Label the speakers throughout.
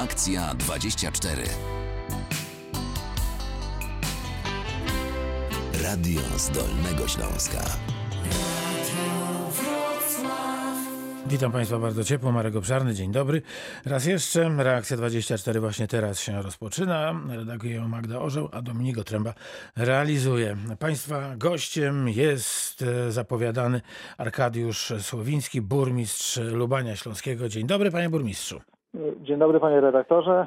Speaker 1: Reakcja 24. Radio z Dolnego Śląska.
Speaker 2: Witam Państwa bardzo ciepło, Marek Obszarny, dzień dobry. Raz jeszcze, reakcja 24 właśnie teraz się rozpoczyna. Redaguje ją Magda Orzeł, a Dominigo Tręba realizuje. Państwa gościem jest e, zapowiadany Arkadiusz Słowiński, burmistrz Lubania Śląskiego. Dzień dobry Panie Burmistrzu.
Speaker 3: Dzień dobry panie redaktorze,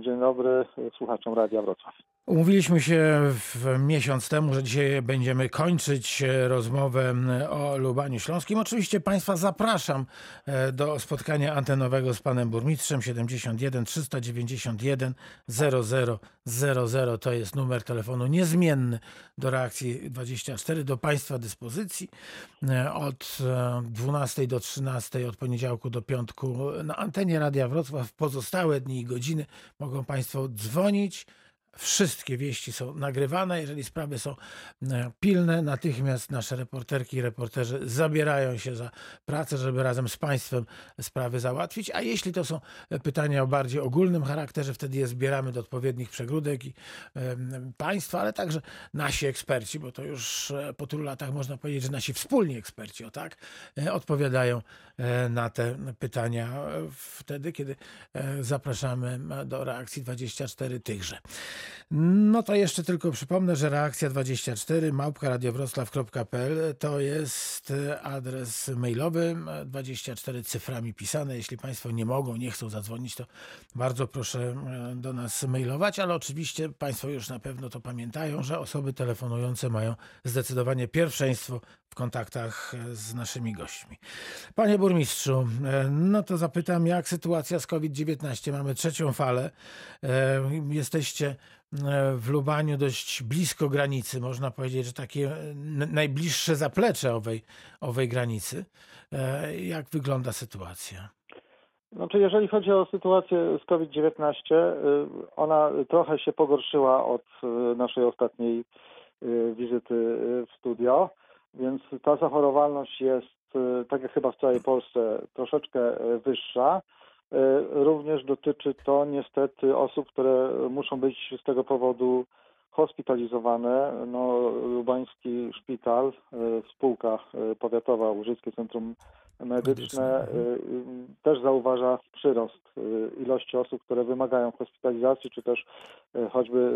Speaker 3: dzień dobry słuchaczom Radia Wrocław.
Speaker 2: Umówiliśmy się w miesiąc temu, że dzisiaj będziemy kończyć rozmowę o Lubaniu Śląskim. Oczywiście Państwa zapraszam e, do spotkania antenowego z Panem Burmistrzem 71 391 0000. To jest numer telefonu niezmienny do reakcji 24 do Państwa dyspozycji e, od 12 do 13, od poniedziałku do piątku na antenie Radia Wrocław. W pozostałe dni i godziny mogą Państwo dzwonić. Wszystkie wieści są nagrywane. Jeżeli sprawy są e, pilne, natychmiast nasze reporterki i reporterzy zabierają się za pracę, żeby razem z Państwem sprawy załatwić. A jeśli to są pytania o bardziej ogólnym charakterze, wtedy je zbieramy do odpowiednich przegródek i Państwa, ale także nasi eksperci, bo to już e, po tylu latach można powiedzieć, że nasi wspólni eksperci, o tak, e, odpowiadają na te pytania wtedy, kiedy zapraszamy do reakcji 24 tychże. No to jeszcze tylko przypomnę, że reakcja 24 małpka.radiowroclaw.pl to jest adres mailowy 24 cyframi pisane. Jeśli Państwo nie mogą, nie chcą zadzwonić, to bardzo proszę do nas mailować, ale oczywiście Państwo już na pewno to pamiętają, że osoby telefonujące mają zdecydowanie pierwszeństwo w kontaktach z naszymi gośćmi. Panie burmistrzu, no to zapytam, jak sytuacja z COVID-19? Mamy trzecią falę. Jesteście w Lubaniu dość blisko granicy, można powiedzieć, że takie najbliższe zaplecze owej, owej granicy. Jak wygląda sytuacja?
Speaker 3: Znaczy, jeżeli chodzi o sytuację z COVID-19, ona trochę się pogorszyła od naszej ostatniej wizyty w studio, więc ta zachorowalność jest, tak jak chyba w całej Polsce, troszeczkę wyższa. Również dotyczy to niestety osób, które muszą być z tego powodu hospitalizowane. No, Lubański Szpital, spółka powiatowa Łużyckie Centrum Medyczne też zauważa przyrost ilości osób, które wymagają hospitalizacji, czy też choćby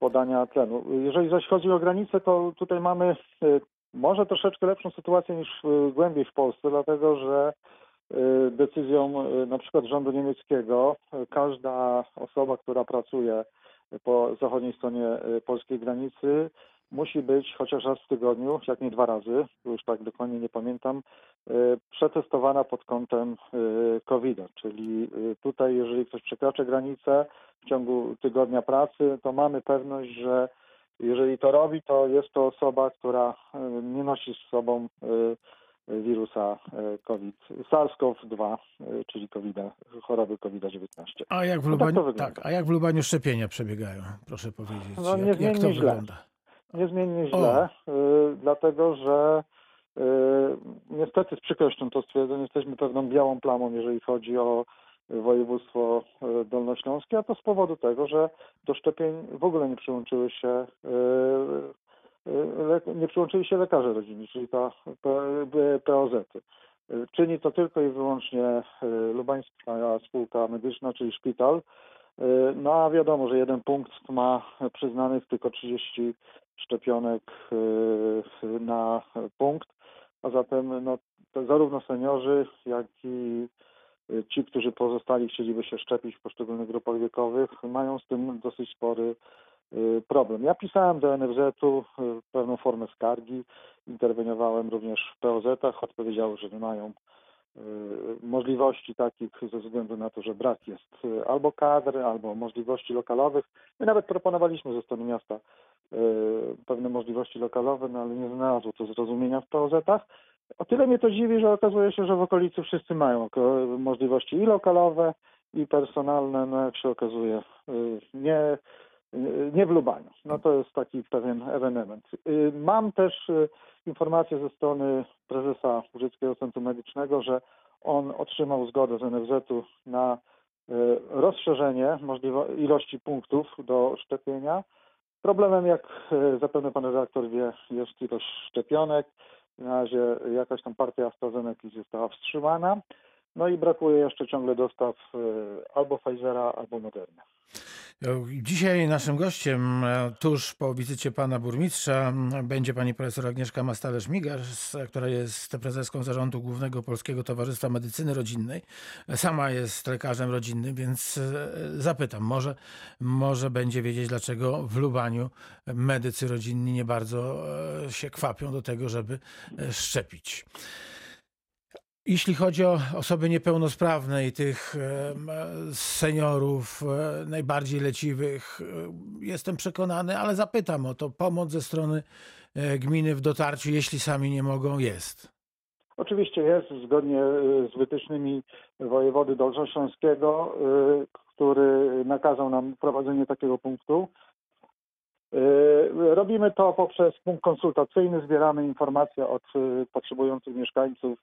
Speaker 3: podania tlenu. Jeżeli zaś chodzi o granice, to tutaj mamy może troszeczkę lepszą sytuację niż głębiej w Polsce, dlatego że decyzją na przykład rządu niemieckiego każda osoba, która pracuje po zachodniej stronie polskiej granicy musi być chociaż raz w tygodniu, jak nie dwa razy, już tak dokładnie nie pamiętam, przetestowana pod kątem covid -a. Czyli tutaj, jeżeli ktoś przekracza granicę w ciągu tygodnia pracy, to mamy pewność, że jeżeli to robi, to jest to osoba, która nie nosi z sobą wirusa COVID, SARS-CoV-2, czyli COVID choroby COVID-19.
Speaker 2: A jak w Lubaniu, no tak, tak, a jak w Lubaniu szczepienia przebiegają? Proszę powiedzieć.
Speaker 3: No,
Speaker 2: jak, jak to
Speaker 3: źle.
Speaker 2: wygląda?
Speaker 3: Niezmiennie źle, y, dlatego że niestety z przykrością to stwierdzam, jesteśmy pewną białą plamą, jeżeli chodzi o województwo dolnośląskie, a to z powodu tego, że do szczepień w ogóle nie przyłączyły się nie przyłączyli się lekarze rodzinni, czyli ta POZ. -y. Czyni to tylko i wyłącznie Lubańska Spółka Medyczna, czyli szpital. No a wiadomo, że jeden punkt ma przyznanych tylko 30 szczepionek na punkt, a zatem no, zarówno seniorzy, jak i ci, którzy pozostali chcieliby się szczepić w poszczególnych grupach wiekowych, mają z tym dosyć spory problem. Ja pisałem do NFZ-u pewną formę skargi, interweniowałem również w POZ-ach, odpowiedziały, że nie mają możliwości takich ze względu na to, że brak jest albo kadr, albo możliwości lokalowych. My nawet proponowaliśmy ze strony miasta pewne możliwości lokalowe, no ale nie znalazło to zrozumienia w POZ-ach. O tyle mnie to dziwi, że okazuje się, że w okolicy wszyscy mają możliwości i lokalowe, i personalne, no jak się okazuje, nie nie w Lubaniu. No to jest taki pewien ewenement. Mam też informację ze strony prezesa Łużyckiego Centrum Medycznego, że on otrzymał zgodę z NFZ-u na rozszerzenie ilości punktów do szczepienia. Problemem, jak zapewne pan redaktor wie, jest ilość szczepionek. Na razie jakaś tam partia AstraZeneca została wstrzymana. No i brakuje jeszcze ciągle dostaw e, albo Pfizera, albo Moderna.
Speaker 2: Dzisiaj naszym gościem, e, tuż po wizycie pana burmistrza, będzie pani profesor Agnieszka Mastalerz-Migasz, która jest prezeską zarządu Głównego Polskiego Towarzystwa Medycyny Rodzinnej. Sama jest lekarzem rodzinnym, więc e, zapytam, może, może będzie wiedzieć, dlaczego w Lubaniu medycy rodzinni nie bardzo e, się kwapią do tego, żeby e, szczepić. Jeśli chodzi o osoby niepełnosprawne i tych seniorów e, najbardziej leciwych, e, jestem przekonany, ale zapytam o to. Pomoc ze strony e, gminy w dotarciu, jeśli sami nie mogą, jest.
Speaker 3: Oczywiście jest, zgodnie z wytycznymi wojewody dolnośląskiego, który nakazał nam prowadzenie takiego punktu. Robimy to poprzez punkt konsultacyjny, zbieramy informacje od potrzebujących mieszkańców,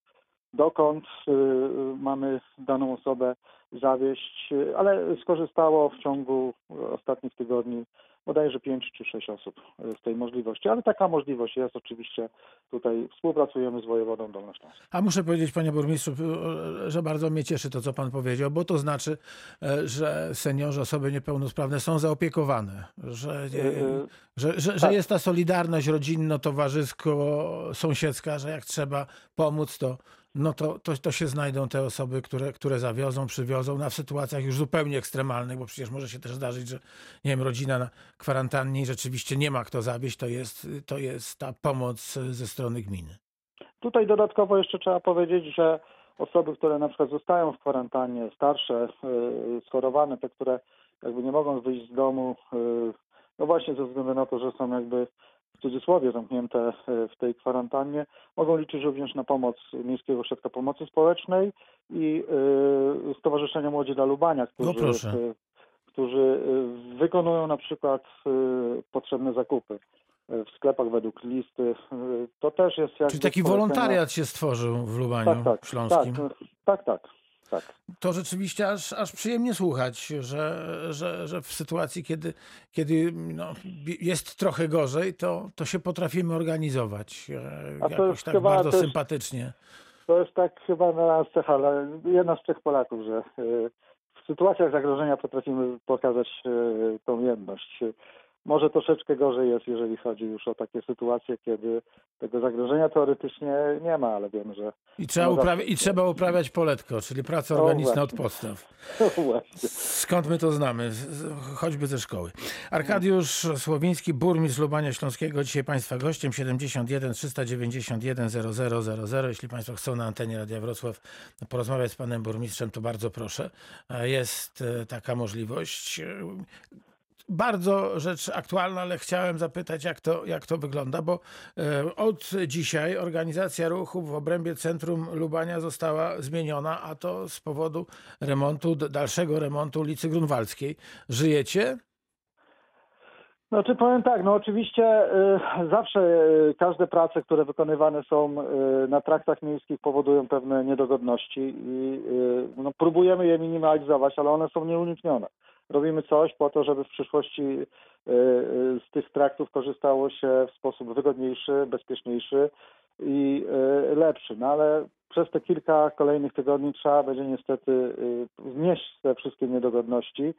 Speaker 3: dokąd e, mamy daną osobę zawieźć, e, ale skorzystało w ciągu ostatnich tygodni bodajże 5 czy 6 osób z tej możliwości, ale taka możliwość jest oczywiście. Tutaj współpracujemy z wojewodą dolnośląskim.
Speaker 2: A muszę powiedzieć, panie burmistrzu, że bardzo mnie cieszy to, co pan powiedział, bo to znaczy, e, że seniorzy, osoby niepełnosprawne są zaopiekowane, że, e,
Speaker 3: E,
Speaker 2: że, że, że
Speaker 3: tak.
Speaker 2: jest ta solidarność rodzinno-towarzysko-sąsiedzka, że jak trzeba pomóc, to, no to, to, to się znajdą te osoby, które, które zawiozą, przywiozą, na w sytuacjach już zupełnie ekstremalnych, bo przecież może się też zdarzyć, że nie wiem, rodzina na kwarantannie rzeczywiście nie ma kto zawieźć, to jest, to jest ta pomoc ze strony gminy.
Speaker 3: Tutaj dodatkowo jeszcze trzeba powiedzieć, że osoby, które na przykład zostają w kwarantannie, starsze, y, schorowane, te, które jakby nie mogą wyjść z domu, y, no właśnie ze względu na to, że są jakby w cudzysłowie zamknięte y, w tej kwarantannie, mogą liczyć również na pomoc Miejskiego Ośrodka Pomocy Społecznej i y, Stowarzyszenia Młodzi dla Lubania, którzy, y, którzy y, wykonują na przykład potrzebne zakupy w sklepach według listy. To też jest jakby
Speaker 2: Czyli taki wolontariat się stworzył w Lubaniu
Speaker 3: tak, tak,
Speaker 2: Śląskim.
Speaker 3: Tak, tak, tak, tak.
Speaker 2: To rzeczywiście aż, aż przyjemnie słuchać, że, że, że w sytuacji, kiedy, kiedy no, jest trochę gorzej, to, to się potrafimy organizować e,
Speaker 3: A to
Speaker 2: jakoś
Speaker 3: jest
Speaker 2: tak bardzo
Speaker 3: też-
Speaker 2: sympatycznie.
Speaker 3: To jest tak chyba na cecha, ale jedna z trzech Polaków, że y, w sytuacjach zagrożenia potrafimy pokazać y, tą jedność. Może troszeczkę gorzej jest, jeżeli chodzi już o takie sytuacje, kiedy tego zagrożenia teoretycznie nie ma, ale wiemy, że
Speaker 2: I trzeba,
Speaker 3: No
Speaker 2: uprawi-. I trzeba uprawiać poletko, czyli pracę
Speaker 3: O,
Speaker 2: organiczną od podstaw.
Speaker 3: właśnie.
Speaker 2: Skąd my to znamy? Choćby ze szkoły. Arkadiusz Słowiński, burmistrz Lubania Śląskiego, dzisiaj Państwa gościem 71 391 0000. Jeśli Państwo chcą na antenie Radia Wrocław porozmawiać z Panem Burmistrzem, to bardzo proszę. E, Jest e, taka możliwość. Bardzo rzecz aktualna, ale chciałem zapytać, jak to, jak to wygląda, bo e, od dzisiaj organizacja ruchu w obrębie centrum Lubania została zmieniona, a to z powodu remontu, dalszego remontu ulicy Grunwaldzkiej. Żyjecie?
Speaker 3: Znaczy powiem tak, no oczywiście y, zawsze y, każde prace, które wykonywane są y, na traktach miejskich powodują pewne niedogodności i no, próbujemy je minimalizować, ale one są nieuniknione. Robimy coś po to, żeby w przyszłości y, y, z tych traktów korzystało się w sposób wygodniejszy, bezpieczniejszy i y, lepszy. No ale przez te kilka kolejnych tygodni trzeba będzie niestety znieść te wszystkie niedogodności.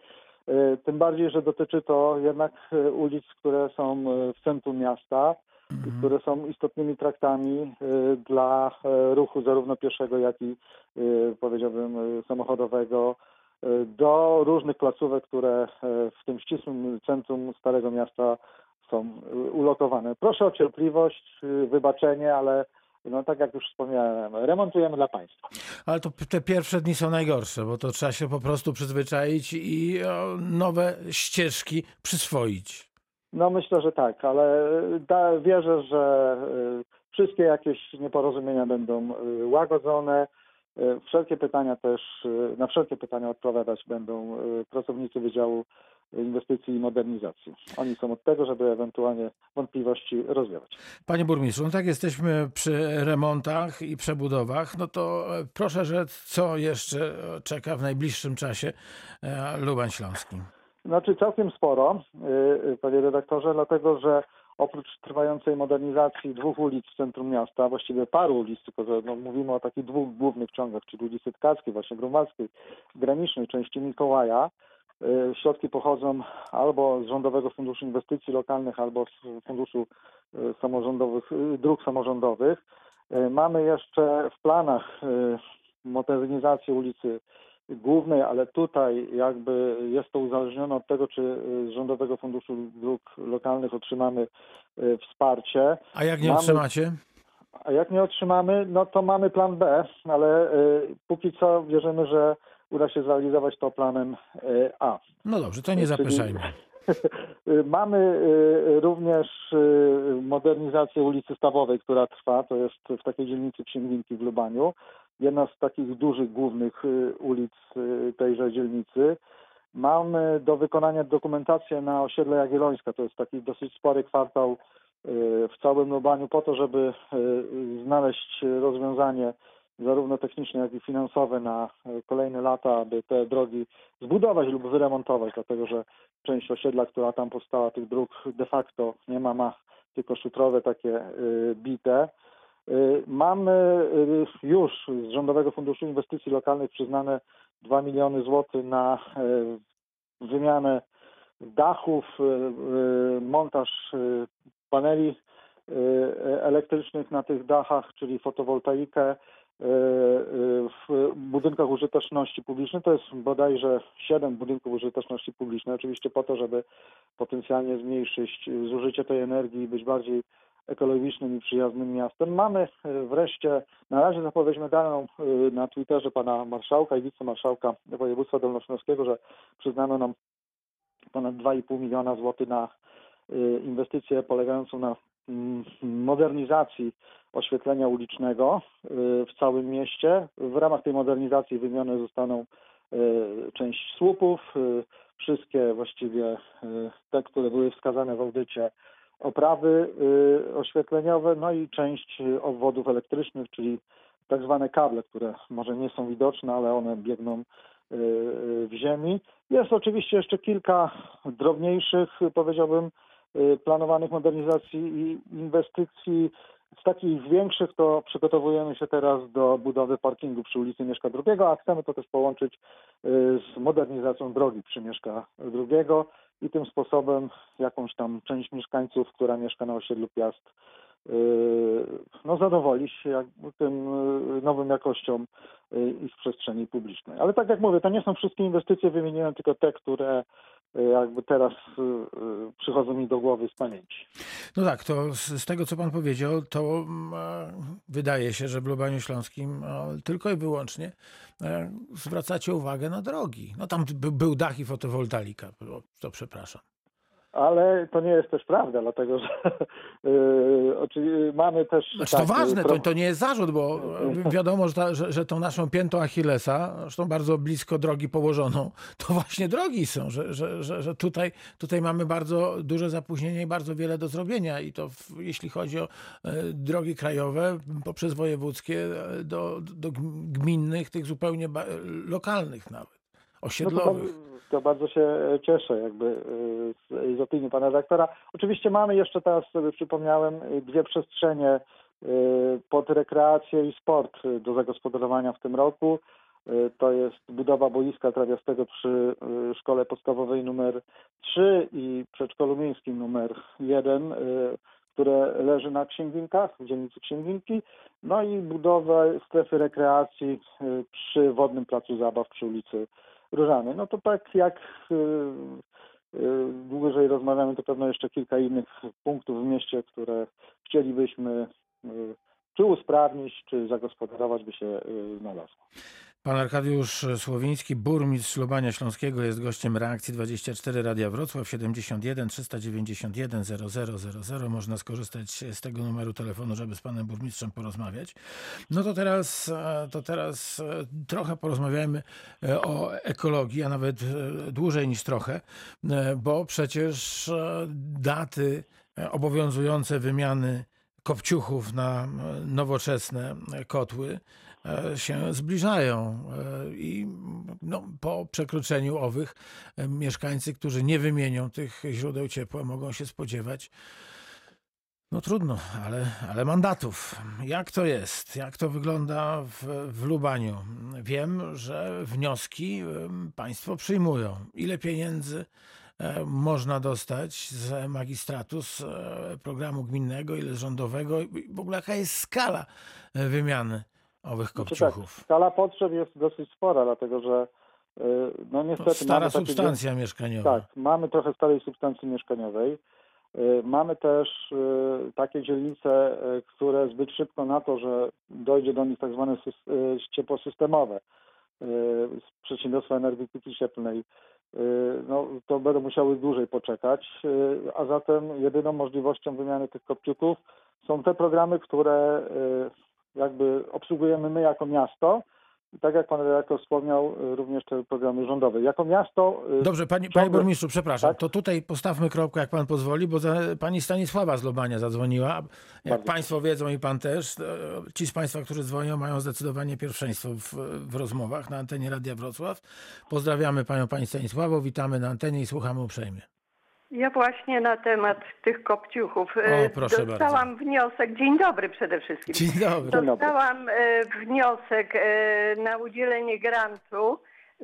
Speaker 3: Tym bardziej, że dotyczy to jednak ulic, które są w centrum miasta i które są istotnymi traktami dla ruchu zarówno pieszego, jak i powiedziałbym samochodowego do różnych placówek, które y, w tym ścisłym centrum Starego Miasta są y, ulokowane. Proszę o cierpliwość, y, wybaczenie, ale no tak jak już wspomniałem, remontujemy dla Państwa.
Speaker 2: Ale to te pierwsze dni są najgorsze, bo to trzeba się po prostu przyzwyczaić i nowe ścieżki przyswoić.
Speaker 3: No myślę, że tak, ale da, wierzę, że wszystkie jakieś nieporozumienia będą łagodzone. Y, Wszelkie pytania też, y, na wszelkie pytania odpowiadać będą y, pracownicy Wydziału inwestycji i modernizacji. Oni są od tego, żeby ewentualnie wątpliwości rozwiewać.
Speaker 2: Panie burmistrzu, no tak jesteśmy przy remontach i przebudowach, no to e, proszę rzec, co jeszcze czeka w najbliższym czasie e, Lubań Śląski?
Speaker 3: Znaczy całkiem sporo, panie redaktorze, dlatego że oprócz trwającej modernizacji dwóch ulic w centrum miasta, właściwie paru ulic, tylko że no, mówimy o takich dwóch głównych ciągach, czyli ulicy Tkackiej, właśnie Grunwaldzkiej, granicznej części Mikołaja, yy, środki pochodzą albo z Rządowego Funduszu Inwestycji Lokalnych, albo z Funduszu yy, Samorządowych, yy, Dróg Samorządowych. Mamy jeszcze w planach modernizację ulicy głównej, ale tutaj jakby jest to uzależnione od tego, czy z Rządowego Funduszu Dróg Lokalnych otrzymamy y, wsparcie.
Speaker 2: A jak nie
Speaker 3: Mamy-
Speaker 2: otrzymacie?
Speaker 3: A jak nie otrzymamy, no to mamy plan B, ale y, póki co wierzymy, że uda się zrealizować to planem y, A.
Speaker 2: No dobrze, to nie zapeszajmy.
Speaker 3: Mamy również modernizację ulicy Stawowej, która trwa. To jest w takiej dzielnicy Księglinki w Lubaniu. Jedna z takich dużych, głównych y, ulic y, tejże dzielnicy. Mamy do wykonania dokumentację na osiedle Jagiellońska. To jest taki dosyć spory kwartał y, w całym Lubaniu po to, żeby znaleźć rozwiązanie zarówno techniczne, jak i finansowe na kolejne lata, aby te drogi zbudować lub wyremontować, dlatego że część osiedla, która tam powstała, tych dróg de facto nie ma, ma tylko szutrowe takie bite. Y, Mamy y, już z Rządowego Funduszu Inwestycji Lokalnych przyznane 2 miliony złotych na y, wymianę dachów, montaż paneli elektrycznych na tych dachach, czyli fotowoltaikę w budynkach użyteczności publicznej. To jest bodajże 7 budynków użyteczności publicznej, oczywiście po to, żeby potencjalnie zmniejszyć zużycie tej energii i być bardziej ekologicznym i przyjaznym miastem. Mamy y, wreszcie, na razie zapowiedź medalną y, na Twitterze pana marszałka i wicemarszałka województwa dolnośląskiego, że przyznano nam ponad 2,5 miliona złotych na y, inwestycję polegającą na mm, modernizacji oświetlenia ulicznego w całym mieście. W ramach tej modernizacji wymienione zostaną część słupów, wszystkie właściwie te, które były wskazane w audycie oprawy y, oświetleniowe, no i część obwodów elektrycznych, czyli tak zwane kable, które może nie są widoczne, ale one biegną y, y, w ziemi. Jest oczywiście jeszcze kilka drobniejszych, powiedziałbym, planowanych modernizacji i inwestycji. Z takich większych to przygotowujemy się teraz do budowy parkingu przy ulicy Mieszka II, a chcemy to też połączyć y, z modernizacją drogi przy Mieszka II i tym sposobem jakąś tam część mieszkańców, która mieszka na osiedlu Piast, yy, no zadowoli się tym yy, nową jakością ich przestrzeni publicznej. Ale tak jak mówię, to nie są wszystkie inwestycje, wymieniłem tylko te, które jakby teraz yy, yy, przychodzą mi do głowy z pamięci.
Speaker 2: No tak, to z, tego, co pan powiedział, to mm, wydaje się, że w Lubaniu Śląskim tylko i wyłącznie zwracacie uwagę na drogi. No tam by, był dach i fotowoltaika, to, to przepraszam.
Speaker 3: Ale to nie jest też prawda, dlatego że yy, mamy też...
Speaker 2: Znaczy to
Speaker 3: tak,
Speaker 2: ważne, to, to nie jest zarzut, bo e, wiadomo, że, ta, że, że tą naszą piętą Achillesa, zresztą bardzo blisko drogi położoną, to właśnie drogi są, że, że, że, że tutaj, tutaj mamy bardzo duże zapóźnienie i bardzo wiele do zrobienia. I to w, jeśli chodzi o e, drogi krajowe poprzez wojewódzkie e, do, do gminnych, tych zupełnie lokalnych nawet,
Speaker 3: No to,
Speaker 2: osiedlowych.
Speaker 3: to bardzo się cieszę jakby y, z, z opinii pana redaktora. Oczywiście mamy jeszcze teraz sobie przypomniałem y, dwie przestrzenie pod rekreację i sport do zagospodarowania w tym roku. To jest budowa boiska trawiastego przy szkole podstawowej numer 3 i przedszkolu miejskim numer 1, y, które leży na Księginkach, w dzielnicy Księginki. No i budowę strefy rekreacji przy wodnym placu zabaw przy ulicy Różany. No to tak jak y, y, dłużej rozmawiamy, to pewno jeszcze kilka innych punktów w mieście, które chcielibyśmy y, czy usprawnić, czy zagospodarować by się znalazło.
Speaker 2: Pan Arkadiusz Słowiński, burmistrz Lubania Śląskiego, jest gościem reakcji 24 Radia Wrocław 71 391 0000. Można skorzystać z tego numeru telefonu, żeby z panem burmistrzem porozmawiać. No to teraz, to teraz e, trochę porozmawiajmy e, o ekologii, a nawet e, dłużej niż trochę, bo przecież daty obowiązujące wymiany kopciuchów na nowoczesne kotły się zbliżają e, i no, po przekroczeniu owych e, mieszkańcy, którzy nie wymienią tych źródeł ciepła, mogą się spodziewać no trudno, ale, ale mandatów. Jak to jest? Jak to wygląda w, w Lubaniu? Wiem, że wnioski państwo przyjmują. Ile pieniędzy e, można dostać z magistratu, z e, programu gminnego, ile z rządowego w ogóle jaka jest skala e, wymiany owych
Speaker 3: Znaczy tak,
Speaker 2: kopciuchów?
Speaker 3: skala potrzeb jest dosyć spora, dlatego że y, no niestety
Speaker 2: To stara
Speaker 3: mamy takie-
Speaker 2: substancja mieszkaniowa.
Speaker 3: Tak, mamy trochę starej substancji mieszkaniowej. Y, Mamy też y, takie dzielnice, które zbyt szybko na to, że dojdzie do nich tak zwane ciepło systemowe, z przedsiębiorstwa energetyki cieplnej, no, to będą musiały dłużej poczekać, a zatem jedyną możliwością wymiany tych kopciuków są te programy, które jakby obsługujemy my jako miasto. Tak jak pan redaktor wspomniał, y, również te programy rządowe. Jako miasto y,
Speaker 2: Dobrze, panie, panie
Speaker 3: ciągle-
Speaker 2: burmistrzu, przepraszam,
Speaker 3: Tak?
Speaker 2: to tutaj postawmy kropkę, jak pan pozwoli, bo za, pani Stanisława z Lubania zadzwoniła. Jak
Speaker 3: Bardzo.
Speaker 2: państwo wiedzą i pan też, e, ci z państwa, którzy dzwonią, mają zdecydowanie pierwszeństwo w, w rozmowach na antenie Radia Wrocław. Pozdrawiamy panią, pani Stanisławo, witamy na antenie i słuchamy uprzejmie.
Speaker 4: Ja właśnie na temat tych kopciuchów. e,
Speaker 2: O, proszę
Speaker 4: Dostałam wniosek. Dzień dobry przede wszystkim.
Speaker 2: Dzień dobry.
Speaker 4: Dostałam e, wniosek e, na udzielenie grantu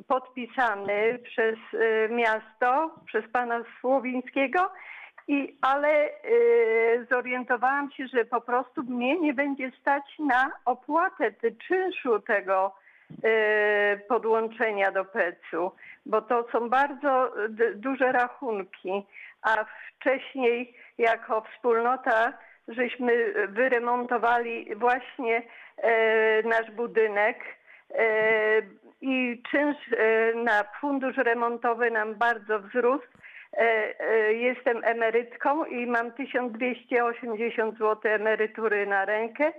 Speaker 4: podpisany przez e, miasto, przez pana Słowińskiego. I, ale e, zorientowałam się, że po prostu mnie nie będzie stać na opłatę czynszu tego e, podłączenia do PEC-u, bo to są bardzo duże rachunki, a wcześniej jako wspólnota żeśmy wyremontowali właśnie e, nasz budynek e, i czynsz e, na fundusz remontowy nam bardzo wzrósł. Jestem emerytką i mam 1280 zł emerytury na rękę.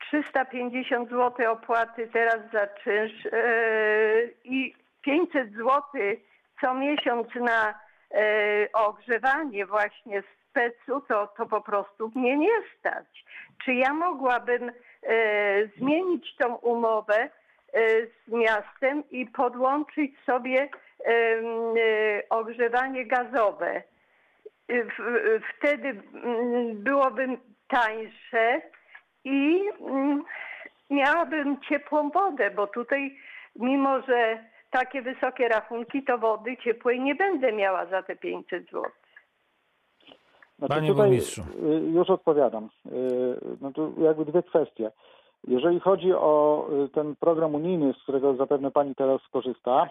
Speaker 4: 350 zł opłaty teraz za czynsz e, i 500 zł co miesiąc na e, ogrzewanie właśnie z PEC-u, to, to po prostu mnie nie stać. Czy ja mogłabym e, zmienić tą umowę z miastem i podłączyć sobie ogrzewanie gazowe? Wtedy mm, byłoby tańsze i mm, miałabym ciepłą wodę, bo tutaj mimo, że takie wysokie rachunki, to wody ciepłej nie będę miała za te 500 zł.
Speaker 3: Znaczy
Speaker 2: Panie
Speaker 3: tutaj
Speaker 2: burmistrzu.
Speaker 3: y, już odpowiadam. Y, No tu jakby dwie kwestie. Jeżeli chodzi o y, ten program unijny, z którego zapewne Pani teraz skorzysta,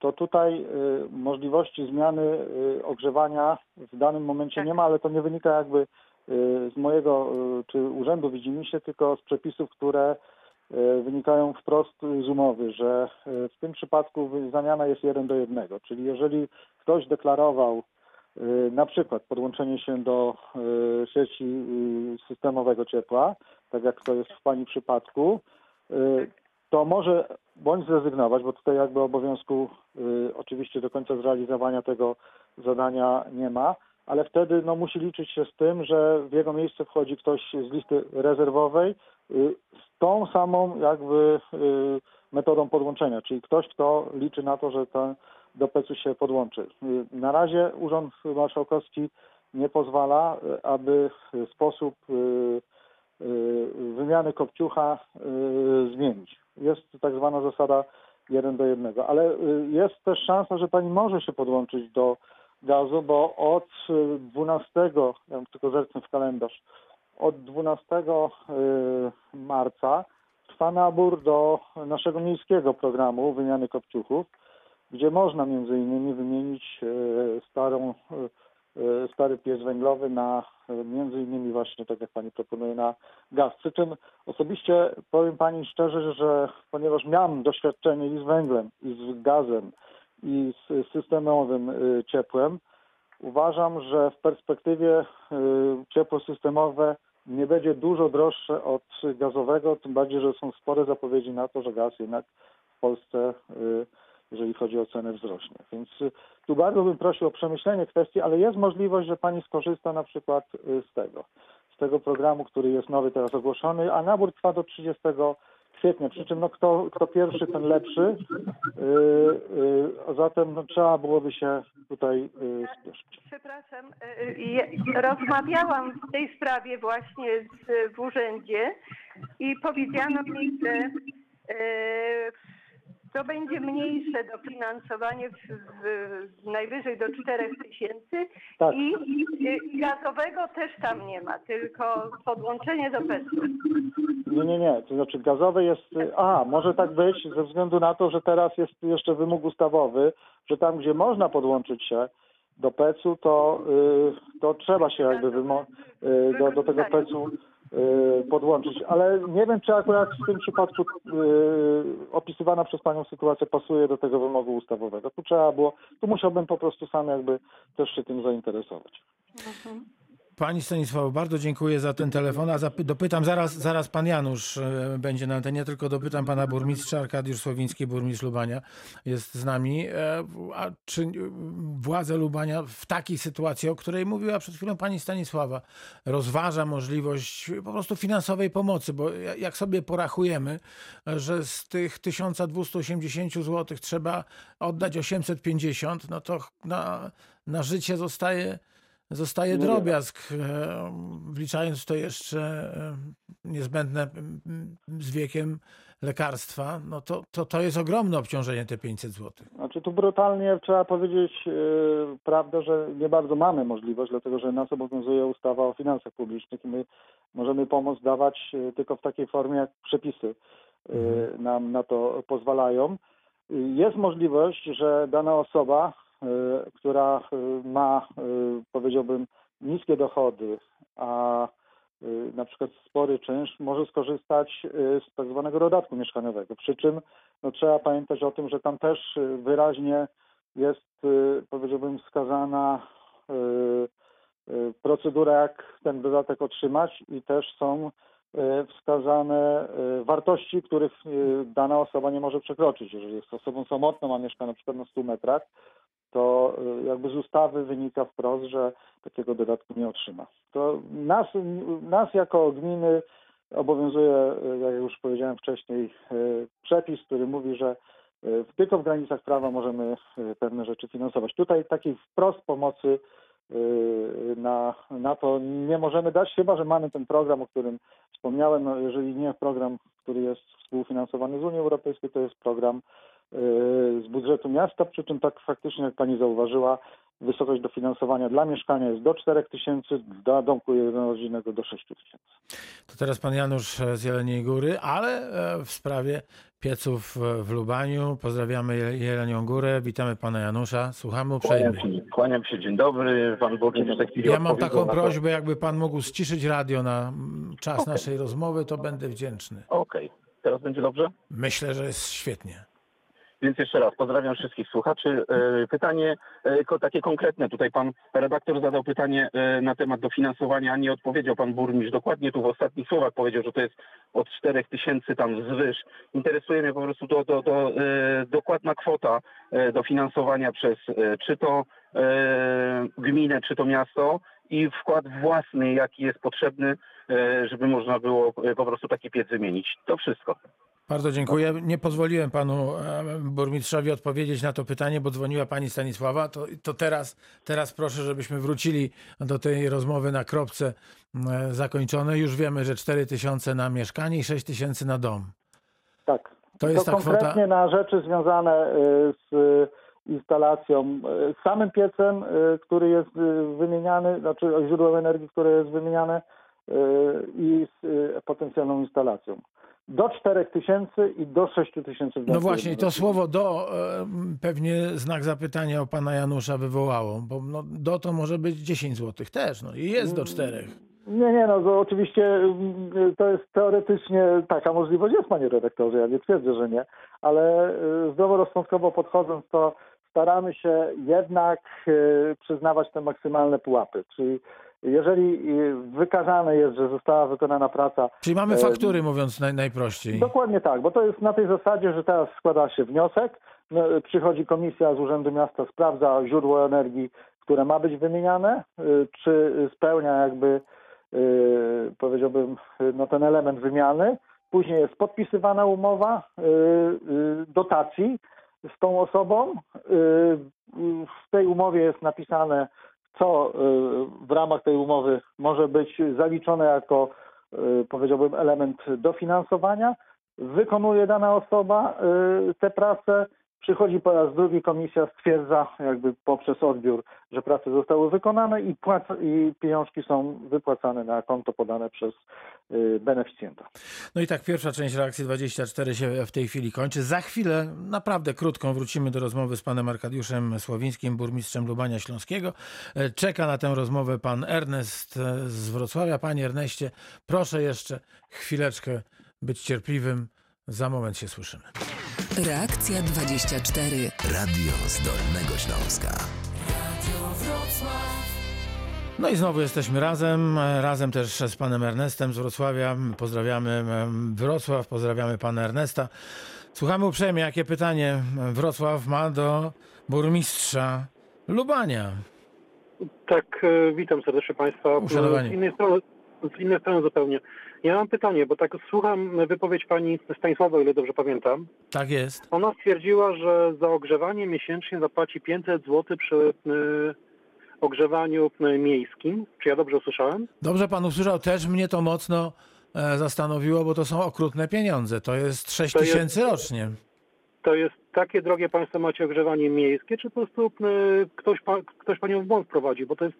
Speaker 3: to tutaj możliwości zmiany ogrzewania w danym momencie
Speaker 4: Tak.
Speaker 3: nie ma, ale to nie wynika jakby z mojego y, czy urzędu widzimisię, tylko z przepisów, które y, wynikają wprost z umowy, że y, w tym przypadku zamiana jest jeden do jednego. Czyli jeżeli ktoś deklarował y, na przykład podłączenie się do y, sieci y, systemowego ciepła, tak jak to jest w Pani przypadku, y, to może bądź zrezygnować, bo tutaj jakby obowiązku y, oczywiście do końca zrealizowania tego zadania nie ma, ale wtedy no, musi liczyć się z tym, że w jego miejsce wchodzi ktoś z listy rezerwowej y, z tą samą jakby y, metodą podłączenia, czyli ktoś, kto liczy na to, że ten do PEC-u się podłączy. Y, Na razie Urząd Marszałkowski nie pozwala, aby sposób wymiany kopciucha zmienić. Jest tak zwana zasada 1 do 1, ale jest też szansa, że pani może się podłączyć do gazu, bo od y, 12, ja tylko zerknę w kalendarz, od 12 y, marca trwa nabór do naszego miejskiego programu wymiany kopciuchów, gdzie można między innymi wymienić e, starą y, stary piec węglowy na y, między innymi właśnie, tak jak Pani proponuje, na gaz. Przy czym osobiście powiem Pani szczerze, że ponieważ miałem doświadczenie i z węglem, i z gazem, i z systemowym y, ciepłem, uważam, że w perspektywie y, ciepło systemowe nie będzie dużo droższe od gazowego, tym bardziej, że są spore zapowiedzi na to, że gaz jednak w Polsce, y, jeżeli chodzi o cenę, wzrośnie. Więc tu bardzo bym prosił o przemyślenie kwestii, ale jest możliwość, że Pani skorzysta na przykład z tego, z tego programu, który jest nowy teraz ogłoszony, a nabór trwa do 30 kwietnia, przy czym no, kto, kto pierwszy, ten lepszy. Y, y, zatem no, trzeba byłoby się tutaj y, spieszyć.
Speaker 4: Przepraszam, rozmawiałam w tej sprawie właśnie z, w urzędzie i powiedziano mi, że y, to będzie mniejsze dofinansowanie w, w, najwyżej do 4 tysięcy
Speaker 3: Tak.
Speaker 4: i y, gazowego też tam nie ma, tylko podłączenie do PET.
Speaker 3: Nie, nie, nie. To znaczy gazowe jest. A, może tak być ze względu na to, że teraz jest jeszcze wymóg ustawowy, że tam, gdzie można podłączyć się do PEC-u, to, y, to trzeba się jakby wymo- y, do, do tego PEC-u podłączyć. Ale nie wiem, czy akurat w tym przypadku y, opisywana przez Panią sytuacja pasuje do tego wymogu ustawowego. Tu trzeba było, tu musiałbym po prostu sam jakby też się tym zainteresować.
Speaker 2: Pani Stanisławo, bardzo dziękuję za ten telefon, a dopytam zaraz, zaraz pan Janusz e, będzie na antenie, tylko dopytam pana burmistrza Arkadiusz Słowiński, burmistrz Lubania jest z nami. E, A czy e, władze Lubania w takiej sytuacji, o której mówiła przed chwilą pani Stanisława, rozważa możliwość po prostu finansowej pomocy, bo ja- jak sobie porachujemy, że z tych 1280 zł trzeba oddać 850, no to na, na życie zostaje Zostaje drobiazg, e, wliczając w to jeszcze e, niezbędne z wiekiem lekarstwa, no to, to, to jest ogromne obciążenie te 500 zł.
Speaker 3: Znaczy tu brutalnie trzeba powiedzieć yy, prawdę, że nie bardzo mamy możliwość, dlatego że nas obowiązuje ustawa o finansach publicznych i my możemy pomoc dawać tylko w takiej formie, jak przepisy yy, nam na to pozwalają. Jest możliwość, że dana osoba, która yy, ma, yy, powiedziałbym, niskie dochody, a na przykład spory czynsz, może skorzystać z tak zwanego dodatku mieszkaniowego. Przy czym no, trzeba pamiętać o tym, że tam też y, wyraźnie jest, y, powiedziałbym, wskazana y, y, procedura, jak ten dodatek otrzymać i też są y, wskazane y, wartości, których y, dana osoba nie może przekroczyć. Jeżeli jest osobą samotną, a mieszka na przykład na 100 metrach, to y, jakby z ustawy wynika wprost, że takiego dodatku nie otrzyma. To nas, nas jako gminy obowiązuje, y, jak już powiedziałem wcześniej, y, przepis, który mówi, że tylko w granicach prawa możemy pewne rzeczy finansować. Tutaj takiej wprost pomocy na, na to nie możemy dać, chyba że mamy ten program, o którym wspomniałem. No, jeżeli nie program, który jest współfinansowany z Unii Europejskiej, to jest program z budżetu miasta, przy czym tak faktycznie, jak pani zauważyła, wysokość dofinansowania dla mieszkania jest do 4 tysięcy, dla domku jednorodzinnego do 6 tysięcy.
Speaker 2: To teraz pan Janusz z Jeleniej Góry, ale e, w sprawie pieców w Lubaniu. Pozdrawiamy Je- Jelenią Górę, witamy pana Janusza, słuchamy
Speaker 5: Kłaniam
Speaker 2: uprzejmie.
Speaker 5: się, kłaniam się, dzień dobry. Pan burmistrz
Speaker 2: Ja mam taką prośbę, jakby pan mógł ściszyć radio na czas naszej rozmowy, to będę wdzięczny.
Speaker 5: Okej, teraz będzie dobrze?
Speaker 2: Myślę, że jest świetnie.
Speaker 5: Więc jeszcze raz pozdrawiam wszystkich słuchaczy. E, Pytanie e, takie konkretne. Tutaj pan redaktor zadał pytanie e, na temat dofinansowania, a nie odpowiedział pan burmistrz. Dokładnie tu w ostatnich słowach powiedział, że to jest od 4 tysięcy tam zwyż. Interesuje mnie po prostu do, do, do, dokładna kwota dofinansowania przez czy to gminę, czy to miasto i wkład własny, jaki jest potrzebny, żeby można było po prostu taki piec wymienić. To wszystko.
Speaker 2: Bardzo dziękuję. Nie pozwoliłem panu e, burmistrzowi odpowiedzieć na to pytanie, bo dzwoniła pani Stanisława. To, to teraz, teraz proszę, żebyśmy wrócili do tej rozmowy na kropce e, zakończonej. Już wiemy, że 4 tysiące na mieszkanie i 6 tysięcy na dom.
Speaker 3: Tak.
Speaker 2: To jest ta
Speaker 3: konkretnie
Speaker 2: kwota.
Speaker 3: na rzeczy związane y, z instalacją, z samym piecem, który jest wymieniany, znaczy źródłem energii, które jest wymieniane i z potencjalną instalacją. Do 4 tysięcy i do 6 tysięcy.
Speaker 2: No właśnie, to słowo do e, pewnie znak zapytania o pana Janusza wywołało, bo no, do to może być 10 zł też, no i jest do czterech.
Speaker 3: Nie, nie, no to oczywiście to jest teoretycznie taka możliwość jest, panie redaktorze, ja nie twierdzę, że nie, ale y, zdroworozsądkowo podchodząc, to staramy się jednak y, przyznawać te maksymalne pułapy, czyli jeżeli y, wykazane jest, że została wykonana praca
Speaker 2: Czyli mamy
Speaker 3: E,
Speaker 2: faktury, mówiąc naj, najprościej.
Speaker 3: Dokładnie tak, bo to jest na tej zasadzie, że teraz składa się wniosek, no, przychodzi komisja z Urzędu Miasta, sprawdza źródło energii, które ma być wymieniane, y, czy spełnia jakby, y, powiedziałbym, y, no, ten element wymiany. Później jest podpisywana umowa y, y, dotacji z tą osobą. Y, y, W tej umowie jest napisane, co y, w ramach tej umowy może być zaliczone jako y, powiedziałbym, element dofinansowania. Wykonuje dana osoba y, tę pracę, przychodzi po raz drugi, komisja stwierdza jakby poprzez odbiór, że prace zostały wykonane i, płac- i pieniążki są wypłacane na konto podane przez y, beneficjenta.
Speaker 2: No i tak pierwsza część reakcji 24 się w tej chwili kończy. Za chwilę, naprawdę krótką, wrócimy do rozmowy z panem Arkadiuszem Sławińskim, burmistrzem Lubania Śląskiego. E, Czeka na tę rozmowę pan Ernest e, z Wrocławia. Panie Erneście, proszę jeszcze chwileczkę być cierpliwym. Za moment się słyszymy.
Speaker 6: Reakcja 24.
Speaker 1: Radio z Dolnego Śląska.
Speaker 2: No i znowu jesteśmy razem, e, razem też z panem Ernestem z Wrocławia. Pozdrawiamy em, Wrocław, pozdrawiamy pana Ernesta. Słuchamy uprzejmie, jakie pytanie Wrocław ma do burmistrza Lubania.
Speaker 7: Tak, e, witam serdecznie Państwa.
Speaker 2: Uszanowanie.
Speaker 7: Z innej, strony, z innej strony zupełnie. Ja mam pytanie, bo tak słucham wypowiedź Pani Stanisława, ile dobrze pamiętam.
Speaker 2: Tak jest.
Speaker 7: Ona stwierdziła, że za ogrzewanie miesięcznie zapłaci 500 zł przy y, ogrzewaniu y, miejskim. Czy ja dobrze usłyszałem?
Speaker 2: Dobrze pan usłyszał, też mnie to mocno e, zastanowiło, bo to są okrutne pieniądze. To jest 6
Speaker 7: To jest-
Speaker 2: tysięcy rocznie.
Speaker 7: To jest takie drogie Państwo macie ogrzewanie miejskie, czy po prostu y, ktoś, pa, ktoś Panią w błąd wprowadzi? Bo to jest,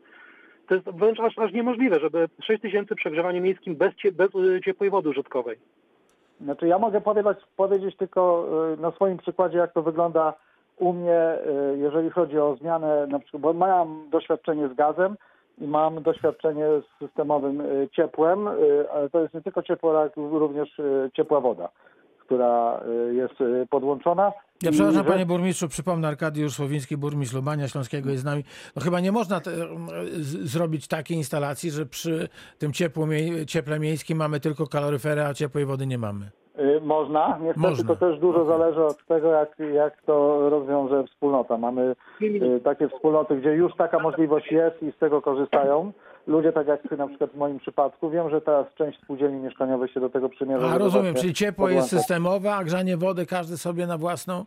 Speaker 7: to jest wręcz aż, aż niemożliwe, żeby 6 tysięcy przy ogrzewaniu miejskim bez, cie, bez y, ciepłej wody użytkowej.
Speaker 3: Znaczy ja mogę powiedzieć, powiedzieć tylko y, na swoim przykładzie, jak to wygląda u mnie, y, jeżeli chodzi o zmianę, na przykład, bo mam doświadczenie z gazem i mam doświadczenie z systemowym ciepłem, ale to jest nie tylko ciepło, ale również ciepła woda, która jest podłączona.
Speaker 2: Ja przepraszam,
Speaker 3: że-
Speaker 2: panie burmistrzu, przypomnę, Arkadiusz Słowiński, burmistrz Lubania Śląskiego jest z nami. No chyba nie można te, z, zrobić takiej instalacji, że przy tym ciepłu, mie- cieple miejskim mamy tylko kaloryfery, a ciepłej wody nie mamy.
Speaker 3: Y, Można. Niestety
Speaker 2: Można.
Speaker 3: to też dużo zależy od tego, jak, jak to rozwiąże wspólnota. Mamy y, takie wspólnoty, gdzie już taka możliwość jest i z tego korzystają. Ludzie, tak jak na przykład w moim przypadku, wiem, że teraz część spółdzielni mieszkaniowych się do tego przymierza.
Speaker 2: A rozumiem, czyli ciepło jest
Speaker 3: podłączać.
Speaker 2: systemowe, a grzanie wody każdy sobie na własną.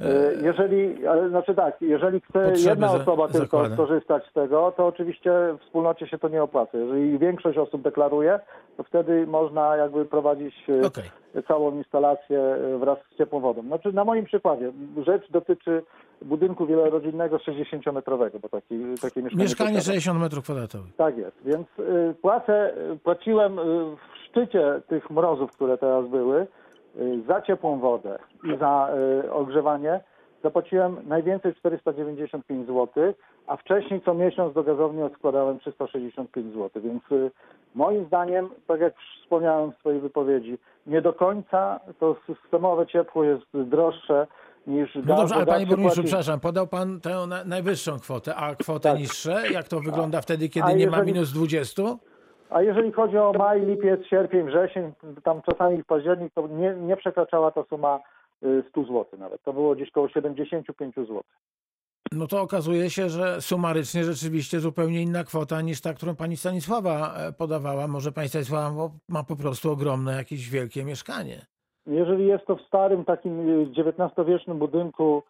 Speaker 3: Y, Jeżeli, ale znaczy tak, jeżeli chce
Speaker 2: Potrzeby
Speaker 3: jedna
Speaker 2: za-
Speaker 3: osoba tylko
Speaker 2: zakłada.
Speaker 3: skorzystać z tego, to oczywiście w wspólnocie się to nie opłaca. Jeżeli większość osób deklaruje, to wtedy można jakby prowadzić y,
Speaker 2: Okej.
Speaker 3: całą instalację wraz z ciepłą wodą. Znaczy na moim przykładzie rzecz dotyczy budynku wielorodzinnego 60-metrowego, bo taki, takie mieszkanie
Speaker 2: Mieszkanie
Speaker 3: posiadam.
Speaker 2: 60 metrów kwadratowych.
Speaker 3: Tak jest, więc y, płacę, płaciłem y, w szczycie tych mrozów, które teraz były, y, za ciepłą wodę i za ogrzewanie zapłaciłem najwięcej 495 zł, a wcześniej co miesiąc do gazowni odkładałem 365 zł, więc moim zdaniem, tak jak wspomniałem w swojej wypowiedzi, nie do końca to systemowe ciepło jest droższe niż
Speaker 2: No dobrze, ale panie burmistrzu,
Speaker 3: płaci-
Speaker 2: przepraszam, podał pan tę na- najwyższą kwotę, a kwotę
Speaker 3: Tak.
Speaker 2: niższe? Jak to wygląda wtedy, kiedy
Speaker 3: A
Speaker 2: nie ma
Speaker 3: jeżeli-
Speaker 2: minus 20?
Speaker 3: A jeżeli chodzi o maj, lipiec, sierpień, wrzesień, tam czasami w październik, to nie, nie przekraczała ta suma y, 100 zł nawet. To było gdzieś koło 75 zł.
Speaker 2: No to okazuje się, że sumarycznie rzeczywiście zupełnie inna kwota niż ta, którą pani Stanisława e, podawała. Może pani Stanisława ma- ma po prostu ogromne, jakieś wielkie mieszkanie.
Speaker 3: Jeżeli jest to w starym takim y, XIX-wiecznym budynku,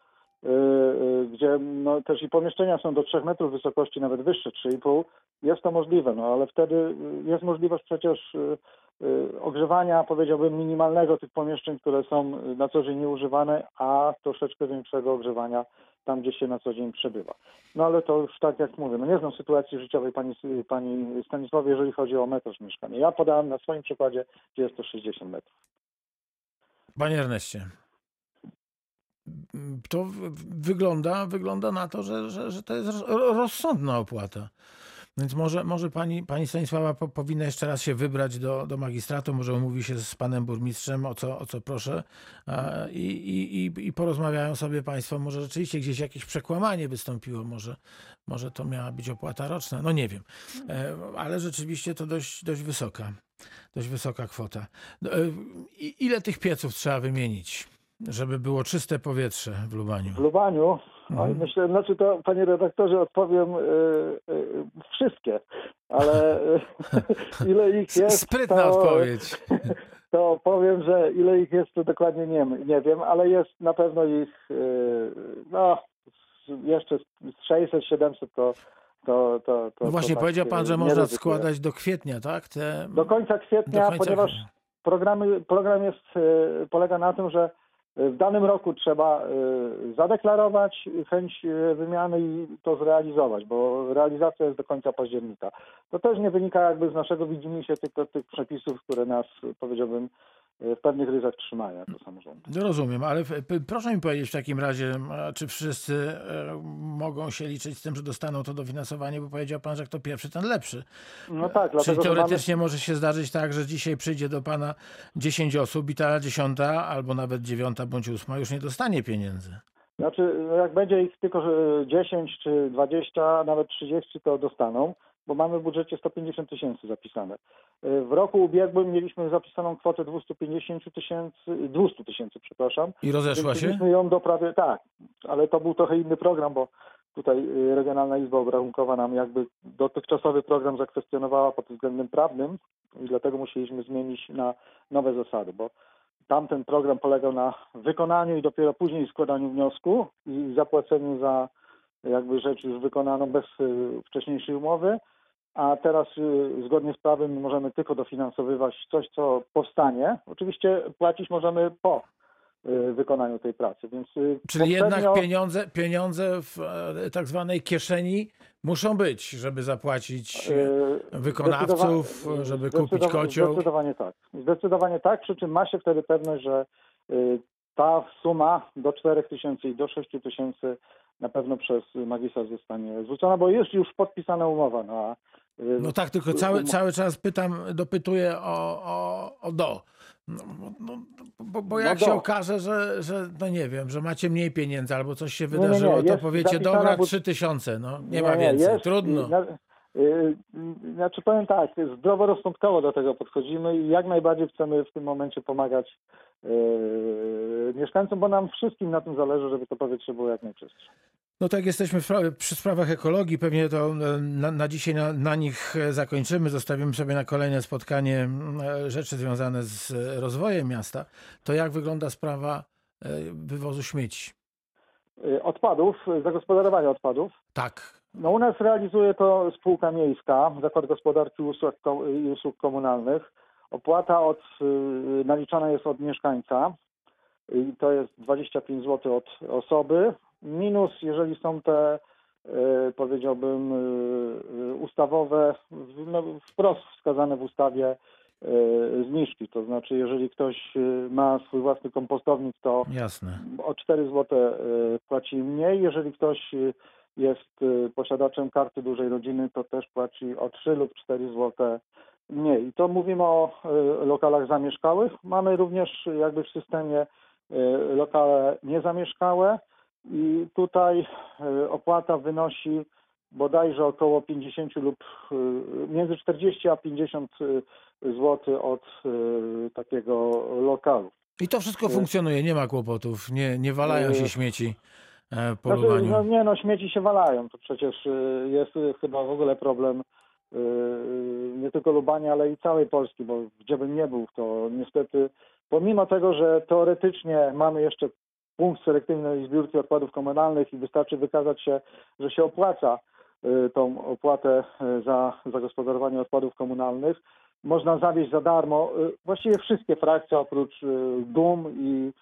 Speaker 3: y, y, gdzie no, też i pomieszczenia są do 3 metrów wysokości, nawet wyższe 3,5, jest to możliwe, no ale wtedy y, jest możliwość przecież y, y, ogrzewania, powiedziałbym, minimalnego tych pomieszczeń, które są y, na co dzień nieużywane, a troszeczkę większego ogrzewania tam, gdzie się na co dzień przebywa. No ale to już tak jak mówię, no nie znam sytuacji życiowej pani, pani Stanisławie, jeżeli chodzi o metraż mieszkania. Ja podałem na swoim przykładzie, gdzie jest to 60 metrów.
Speaker 2: Panie Erneście, to wygląda, wygląda na to, że, że, że to jest ro- rozsądna opłata. Więc może, może pani, pani Stanisława po, powinna jeszcze raz się wybrać do, do magistratu, może umówi się z panem burmistrzem, o co, o co proszę i, i, i, porozmawiają sobie państwo, może rzeczywiście gdzieś jakieś przekłamanie wystąpiło, może, może to miała być opłata roczna, no nie wiem, e, ale rzeczywiście to dość, dość wysoka, dość wysoka kwota. E, Ile tych pieców trzeba wymienić, żeby było czyste powietrze w Lubaniu?
Speaker 3: W Lubaniu,
Speaker 2: Mhm.
Speaker 3: myślę, znaczy to panie redaktorze odpowiem y, y, wszystkie, ale ile ich jest,
Speaker 2: Sprytna
Speaker 3: to,
Speaker 2: odpowiedź.
Speaker 3: to powiem, że ile ich jest, to dokładnie nie, nie wiem, ale jest na pewno ich y, no jeszcze z 600, 700 to to, to, to
Speaker 2: No właśnie,
Speaker 3: tak,
Speaker 2: powiedział pan, że można
Speaker 3: ryzykuję.
Speaker 2: składać do kwietnia, tak? Te...
Speaker 3: Do końca kwietnia,
Speaker 2: do końca
Speaker 3: ponieważ programy, program jest, e, polega na tym, że w danym roku trzeba e, zadeklarować chęć e, wymiany i to zrealizować, bo realizacja jest do końca października. To też nie wynika jakby z naszego widzimisię, tylko tych przepisów, które nas, powiedziałbym, w pewnych ryzach trzymają jako samorząd.
Speaker 2: No Rozumiem, ale proszę mi powiedzieć w takim razie, czy wszyscy e, mogą się liczyć z tym, że dostaną to dofinansowanie, bo powiedział pan, że kto pierwszy, ten lepszy.
Speaker 3: No tak,
Speaker 2: Czyli
Speaker 3: dlatego mamy...
Speaker 2: teoretycznie może się zdarzyć tak, że dzisiaj przyjdzie do pana 10 osób i ta dziesiąta albo nawet dziewiąta bądź ósma już nie dostanie pieniędzy.
Speaker 3: Znaczy, no jak będzie ich tylko że 10 czy 20, nawet 30, to dostaną, bo mamy w budżecie 150 tysięcy zapisane. Y, W roku ubiegłym mieliśmy zapisaną kwotę 250 tysięcy, 200 tysięcy, przepraszam.
Speaker 2: I rozeszła się?
Speaker 3: mieliśmy ją do prawie, tak, ale to był trochę inny program, bo tutaj y, Regionalna Izba Obrachunkowa nam jakby dotychczasowy program zakwestionowała pod względem prawnym i dlatego musieliśmy zmienić na nowe zasady, bo tamten program polegał na wykonaniu i dopiero później składaniu wniosku i zapłaceniu za jakby rzecz już wykonaną bez y, wcześniejszej umowy, a teraz y, zgodnie z prawem możemy tylko dofinansowywać coś, co powstanie. Oczywiście płacić możemy po y, wykonaniu tej pracy, więc y,
Speaker 2: Czyli jednak pieniądze, pieniądze w e, tak zwanej kieszeni muszą być, żeby zapłacić e, wykonawców, żeby kupić kocioł.
Speaker 3: Zdecydowanie tak. Zdecydowanie tak, przy czym ma się wtedy pewność, że ta suma do 4 tysięcy i do 6 tysięcy na pewno przez magistrat zostanie zwrócona, bo jest już podpisana umowa na y,
Speaker 2: No tak, tylko cały, cały czas pytam, dopytuję o, o, o do. No, bo- no, bo, bo
Speaker 3: No
Speaker 2: jak
Speaker 3: do.
Speaker 2: się okaże, że, że, no nie wiem, że macie mniej pieniędzy albo coś się
Speaker 3: Nie, nie,
Speaker 2: wydarzyło,
Speaker 3: nie,
Speaker 2: to powiecie, dobra, trzy tysiące, no nie, ma więcej, trudno.
Speaker 3: Na, znaczy powiem tak, zdroworozsądkowo do tego podchodzimy i jak najbardziej chcemy w tym momencie pomagać y, mieszkańcom, bo nam wszystkim na tym zależy, żeby to powietrze było jak najczystsze.
Speaker 2: No tak, jesteśmy przy sprawach ekologii, pewnie to e, na, na dzisiaj na, na nich e, zakończymy, zostawimy sobie na kolejne spotkanie e, rzeczy związane z rozwojem miasta. To jak wygląda sprawa wywozu śmieci?
Speaker 3: Y, Odpadów, y, zagospodarowania odpadów.
Speaker 2: Tak,
Speaker 3: No u nas realizuje to spółka miejska, Zakład Gospodarki i Usług, i Usług Komunalnych. Opłata od, y, naliczana jest od mieszkańca i to jest 25 zł od osoby. Minus, jeżeli są te, y, powiedziałbym, y, ustawowe, no, wprost wskazane w ustawie zniżki. To znaczy, jeżeli ktoś ma swój własny kompostownik, to
Speaker 2: jasne.
Speaker 3: o 4 zł płaci mniej. Jeżeli ktoś jest y, posiadaczem karty dużej rodziny, to też płaci o 3 lub 4 zł mniej. I to mówimy o y, lokalach zamieszkałych. Mamy również jakby w systemie y, lokale niezamieszkałe i tutaj opłata wynosi bodajże około 50 lub między 40 a 50 zł od takiego lokalu.
Speaker 2: I to wszystko funkcjonuje, nie ma kłopotów, nie, nie walają się śmieci e,
Speaker 3: Znaczy,
Speaker 2: Lubaniu.
Speaker 3: no nie no, śmieci się walają. To przecież y, jest y, chyba w ogóle problem nie tylko Lubania, ale i całej Polski, bo gdzie bym nie był, to niestety pomimo tego, że teoretycznie mamy jeszcze punkt selektywnej zbiórki odpadów komunalnych i wystarczy wykazać się, że się opłaca tą opłatę za zagospodarowanie odpadów komunalnych, można zawieźć za darmo właściwie wszystkie frakcje oprócz dum i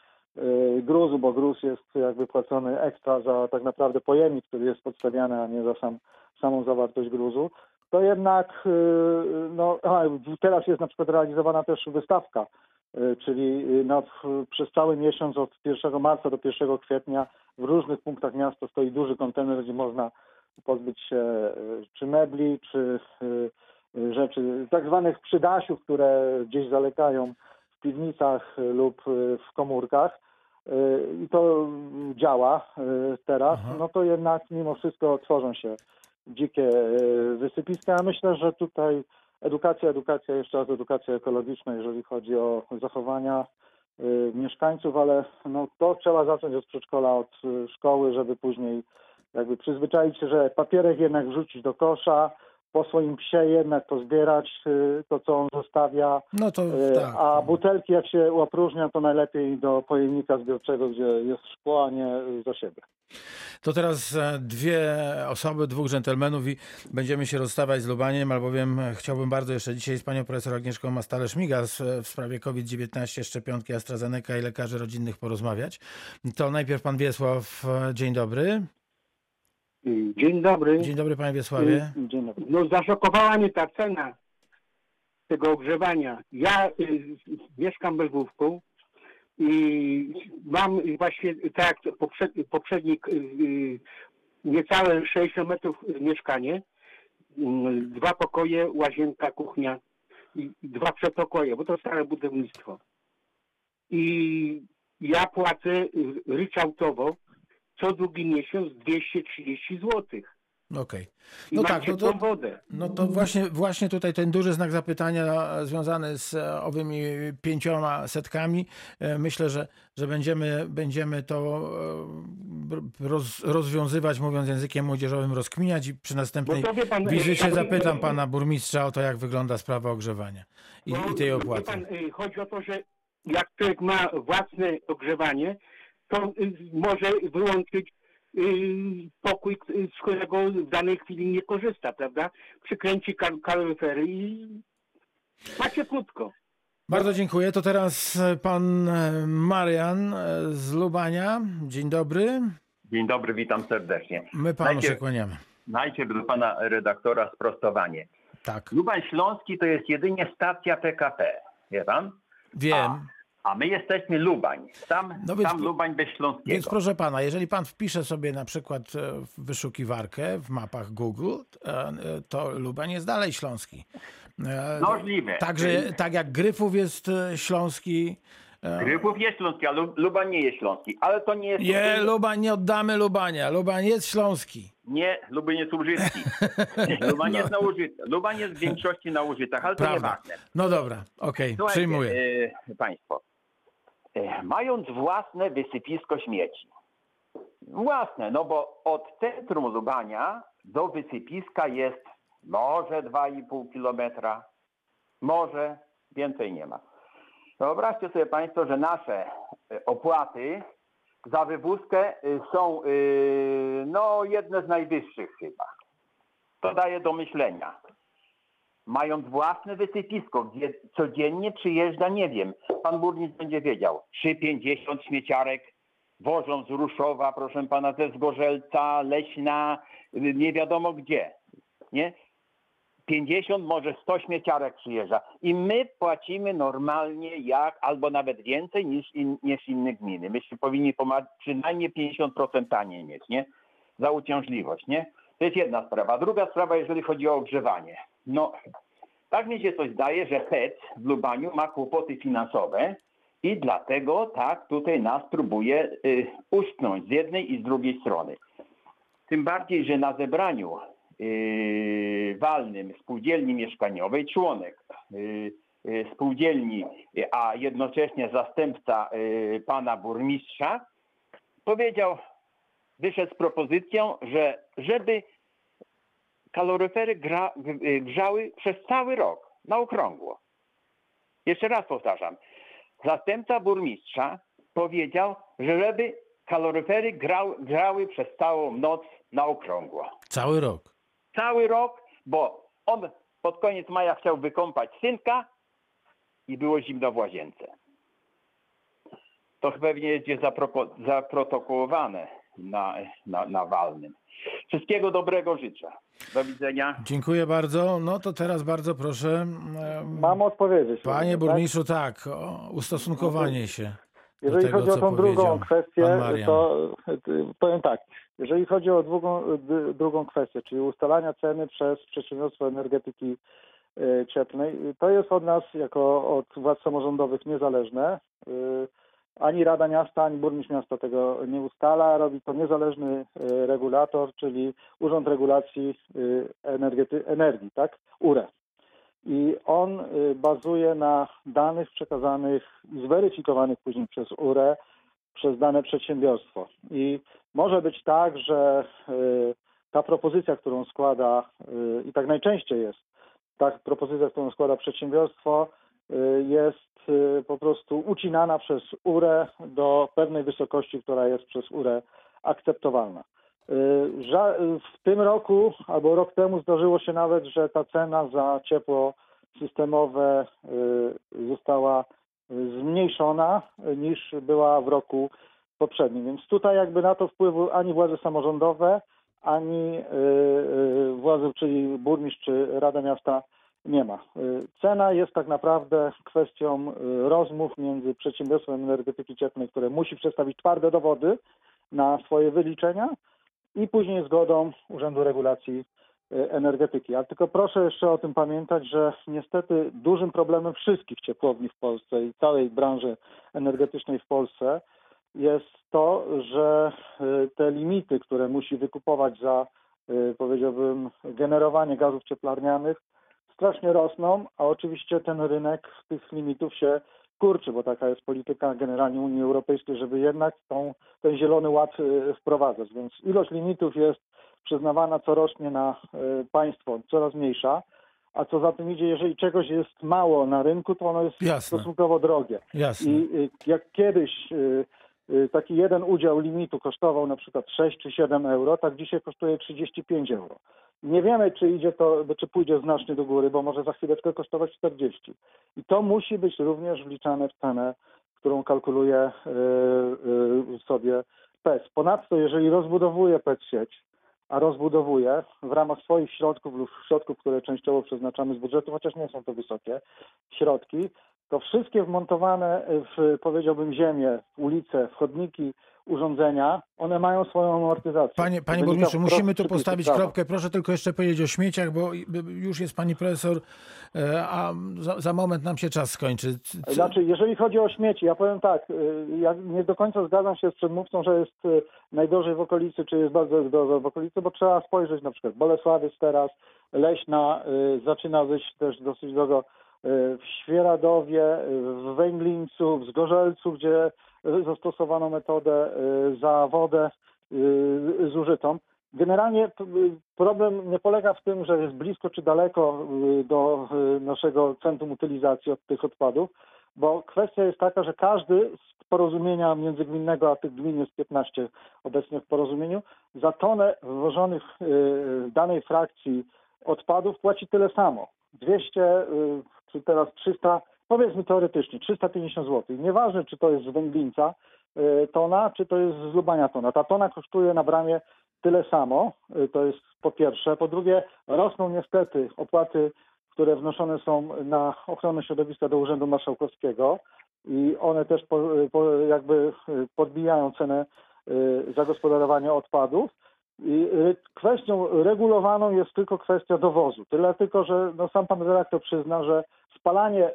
Speaker 3: gruzu, bo gruz jest jakby płacony ekstra za tak naprawdę pojemnik, który jest podstawiany, a nie za sam, samą zawartość gruzu, to jednak y, no, teraz jest na przykład realizowana też wystawka y, czyli y, no, przez cały miesiąc od 1 marca do 1 kwietnia w różnych punktach miasta stoi duży kontener, gdzie można pozbyć się y, czy mebli, czy y, y, rzeczy, tak zwanych przydasiów, które gdzieś zalekają w piwnicach y, lub y, w komórkach. Y, I to działa y, teraz,
Speaker 2: Aha.
Speaker 3: no to jednak mimo wszystko tworzą się dzikie y, wysypiska. Myślę, że tutaj edukacja, edukacja, jeszcze raz edukacja ekologiczna, jeżeli chodzi o zachowania mieszkańców, ale no, to trzeba zacząć od przedszkola, od szkoły, żeby później jakby przyzwyczaić się, że papierek jednak wrzucić do kosza, po swoim psie jednak pozbierać y, to, co on zostawia,
Speaker 2: No to
Speaker 3: y,
Speaker 2: tak.
Speaker 3: a butelki jak się opróżnia, to najlepiej do pojemnika zbiorczego, gdzie jest szkło, a nie y, za siebie.
Speaker 2: To teraz e, dwie osoby, dwóch dżentelmenów i będziemy się rozstawać z Lubaniem, albowiem chciałbym bardzo jeszcze dzisiaj z panią profesor Agnieszką Mastale-Szmigas w sprawie COVID-19, szczepionki AstraZeneca i lekarzy rodzinnych porozmawiać. To najpierw pan Wiesław, e, dzień dobry.
Speaker 8: Dzień dobry.
Speaker 2: Dzień dobry panie Wiesławie.
Speaker 3: Dzień dobry.
Speaker 8: No zaszokowała mnie ta cena tego ogrzewania. Ja y, mieszkam we Lwówku i mam właśnie tak jak poprzedni, poprzednik y, y, niecałe 60 metrów y, mieszkanie, y, dwa pokoje, łazienka, kuchnia i i dwa przedpokoje, bo to stare budownictwo. I ja płacę y, ryczałtowo co drugi miesiąc 230 złotych.
Speaker 2: Okej.
Speaker 8: I
Speaker 2: No tak, no to-. No to właśnie, właśnie tutaj ten duży znak zapytania związany z e, owymi pięcioma setkami. E, Myślę, że, że będziemy, będziemy to e, roz, rozwiązywać, mówiąc językiem młodzieżowym, rozkminiać i przy następnej
Speaker 8: pan,
Speaker 2: wizycie zapytam pana burmistrza o to, jak wygląda sprawa ogrzewania i, i tej opłaty.
Speaker 8: Pan, chodzi o to, że jak człowiek ma własne ogrzewanie, to y, może wyłączyć y, pokój, y, z którego w danej chwili nie korzysta, prawda? Przykręci kal- kaloryfery i ma cieplutko.
Speaker 2: Bardzo dziękuję. To teraz e, pan e, Marian e, z Lubania. Dzień dobry.
Speaker 9: Dzień dobry, witam serdecznie.
Speaker 2: My panu
Speaker 9: Najpierw-
Speaker 2: się kłaniamy.
Speaker 9: Najpierw do pana redaktora sprostowanie.
Speaker 2: Tak,
Speaker 9: Lubań Śląski to jest jedynie stacja PKP, wie pan?
Speaker 2: wiem.
Speaker 9: A my jesteśmy Lubań. Sam,
Speaker 2: No więc-
Speaker 9: sam Lubań bez Śląskiego.
Speaker 2: Więc proszę pana, jeżeli pan wpisze sobie na przykład e, w wyszukiwarkę w mapach Google, e, to Lubań jest dalej śląski. E,
Speaker 9: Możliwe.
Speaker 2: Także tak jak Gryfów jest śląski.
Speaker 9: Gryfów jest śląski, a Lu- Lubań nie jest śląski. Ale to nie jest...
Speaker 2: Nie, Lubań, nie oddamy Lubania. Lubań jest śląski.
Speaker 9: Nie, Lubań jest użytki. Lubań jest na użytkach. Lubań jest w większości na użytkach, ale to
Speaker 2: Prawda.
Speaker 9: nieważne.
Speaker 2: No dobra, okej,
Speaker 9: Słuchajcie,
Speaker 2: przyjmuję.
Speaker 9: e, państwo, mając własne wysypisko śmieci, własne, no bo od centrum Lubania do wysypiska jest może 2,5 kilometra, może więcej nie ma. Wyobraźcie sobie Państwo, że nasze e, opłaty za wywózkę e, są e, no jedne z najwyższych chyba. To daje do myślenia mając własne wysypisko, gdzie codziennie przyjeżdża, nie wiem, pan burmistrz będzie wiedział, 3,50 śmieciarek wożą z Ruszowa, proszę pana, ze Zgorzelca, Leśna, nie wiadomo gdzie, nie? 50, może 100 śmieciarek przyjeżdża i my płacimy normalnie jak, albo nawet więcej niż, in, niż inne gminy. Myśmy powinni pomagać przynajmniej 50% taniej mieć, nie? Za uciążliwość, nie? To jest jedna sprawa. Druga sprawa, jeżeli chodzi o ogrzewanie. No, tak mi się coś zdaje, że PEC w Lubaniu ma kłopoty finansowe i dlatego tak tutaj nas próbuje y, z jednej i z drugiej strony. Tym bardziej, że na zebraniu y, walnym spółdzielni mieszkaniowej członek y, y, spółdzielni, a jednocześnie zastępca y, pana burmistrza powiedział, wyszedł z propozycją, że żeby kaloryfery gra, g- grzały przez cały rok na okrągło. Jeszcze raz powtarzam. Zastępca burmistrza powiedział, że żeby kaloryfery grał, grały przez całą noc na okrągło.
Speaker 2: Cały rok.
Speaker 9: Cały rok, bo on pod koniec maja chciał wykąpać synka i było zimno w łazience. To pewnie jest zaprotokołowane na, na, na walnym. Wszystkiego dobrego życzę. Do widzenia.
Speaker 2: Dziękuję bardzo. No to teraz bardzo proszę, em,
Speaker 3: Mam odpowiedzieć.
Speaker 2: panie
Speaker 3: tak?
Speaker 2: burmistrzu, tak, o ustosunkowanie się. do
Speaker 3: Jeżeli
Speaker 2: tego,
Speaker 3: chodzi o tą drugą kwestię, to powiem tak. Jeżeli chodzi o drugą, drugą kwestię, czyli ustalania ceny przez przedsiębiorstwo energetyki y, cieplnej, to jest od nas, jako od władz samorządowych niezależne. Ani Rada Miasta, ani Burmistrz Miasta tego nie ustala. Robi to niezależny y, regulator, czyli Urząd Regulacji y, Energety- Energii, tak? URE. I on y, bazuje na danych przekazanych i zweryfikowanych później przez URE, przez dane przedsiębiorstwo. I może być tak, że ta propozycja, którą składa, i tak najczęściej jest, ta propozycja, którą składa przedsiębiorstwo, jest y, po prostu ucinana przez URE do pewnej wysokości, która jest przez URE akceptowalna. Y, W tym roku albo rok temu zdarzyło się nawet, że ta cena za ciepło systemowe y, została y, zmniejszona y, niż była w roku poprzednim. Więc tutaj jakby na to wpływu ani władze samorządowe, ani y, y, władze, czyli burmistrz czy Rada Miasta nie ma. Y, Cena jest tak naprawdę kwestią y, rozmów między przedsiębiorstwem energetyki cieplnej, które musi przedstawić twarde dowody na swoje wyliczenia i później zgodą Urzędu Regulacji y, Energetyki. Ale tylko proszę jeszcze o tym pamiętać, że niestety dużym problemem wszystkich ciepłowni w Polsce i całej branży energetycznej w Polsce jest to, że te limity, które musi wykupować za, powiedziałbym, generowanie gazów cieplarnianych, strasznie rosną, a oczywiście ten rynek tych limitów się kurczy, bo taka jest polityka generalnie Unii Europejskiej, żeby jednak tą, ten zielony ład y, wprowadzać. Więc ilość limitów jest przyznawana corocznie na y, państwo coraz mniejsza, a co za tym idzie, jeżeli czegoś jest mało na rynku, to ono jest
Speaker 2: Jasne.
Speaker 3: stosunkowo drogie.
Speaker 2: Jasne.
Speaker 3: I y, jak kiedyś taki jeden udział limitu kosztował na przykład 6 czy 7 euro, tak dzisiaj kosztuje 35 euro. Nie wiemy, czy idzie to, czy pójdzie znacznie do góry, bo może za chwileczkę kosztować 40. I to musi być również wliczane w cenę, którą kalkuluje y, y, sobie PES. Ponadto, jeżeli rozbudowuje PES sieć, a rozbudowuje w ramach swoich środków lub środków, które częściowo przeznaczamy z budżetu, chociaż nie są to wysokie środki, to wszystkie wmontowane w, powiedziałbym, ziemię, ulice, chodniki, urządzenia, one mają swoją amortyzację.
Speaker 2: Panie, panie burmistrzu, musimy tu postawić kropkę. Proszę tylko jeszcze powiedzieć o śmieciach, bo już jest pani profesor, e, a za, za moment nam się czas skończy. C- c-
Speaker 3: Znaczy, jeżeli chodzi o śmieci, ja powiem tak, y, ja nie do końca zgadzam się z przedmówcą, że jest y, najgorzej w okolicy, czy jest bardzo dobrze w okolicy, bo trzeba spojrzeć na przykład Bolesławiec teraz, Leśna zaczyna być też dosyć drogo w Świeradowie, y, w Węglińcu, w Zgorzelcu, gdzie y, zastosowano metodę y, za wodę y, zużytą. Generalnie y, problem nie polega w tym, że jest blisko czy daleko y, do y, naszego centrum utylizacji od tych odpadów, bo kwestia jest taka, że każdy z porozumienia międzygminnego, a tych gmin jest 15 obecnie w porozumieniu, za tonę wywożonych y, w danej frakcji odpadów płaci tyle samo. 200 y, czy teraz 300, powiedzmy teoretycznie, 350 zł. Nieważne, czy to jest z Węglińca y, tona, czy to jest z Lubania tona. Ta tona kosztuje na bramie tyle samo, y, to jest po pierwsze. Po drugie, rosną niestety opłaty, które wnoszone są na ochronę środowiska do Urzędu Marszałkowskiego i one też po, po, jakby y, podbijają cenę zagospodarowania odpadów. I y, kwestią regulowaną jest tylko kwestia dowozu. Tyle tylko, że no, sam pan redaktor przyzna, że spalanie y,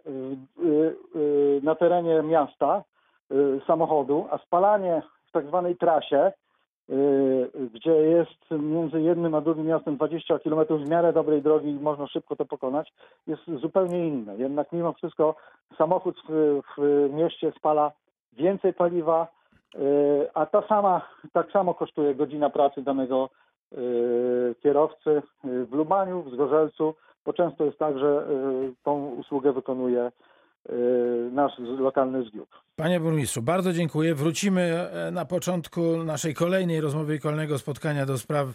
Speaker 3: y, y, na terenie miasta y, samochodu, a spalanie w tak zwanej trasie, y, gdzie jest między jednym a drugim miastem 20 km w miarę dobrej drogi i można szybko to pokonać, jest zupełnie inne. Jednak mimo wszystko samochód w, w mieście spala więcej paliwa, y, a ta sama, tak samo kosztuje godzina pracy danego y, kierowcy y, w Lubaniu, w Zgorzelcu, bo często jest tak, że y, tą usługę wykonuje nasz lokalny zbiór.
Speaker 2: Panie burmistrzu, bardzo dziękuję. Wrócimy e, na początku naszej kolejnej rozmowy i kolejnego spotkania do spraw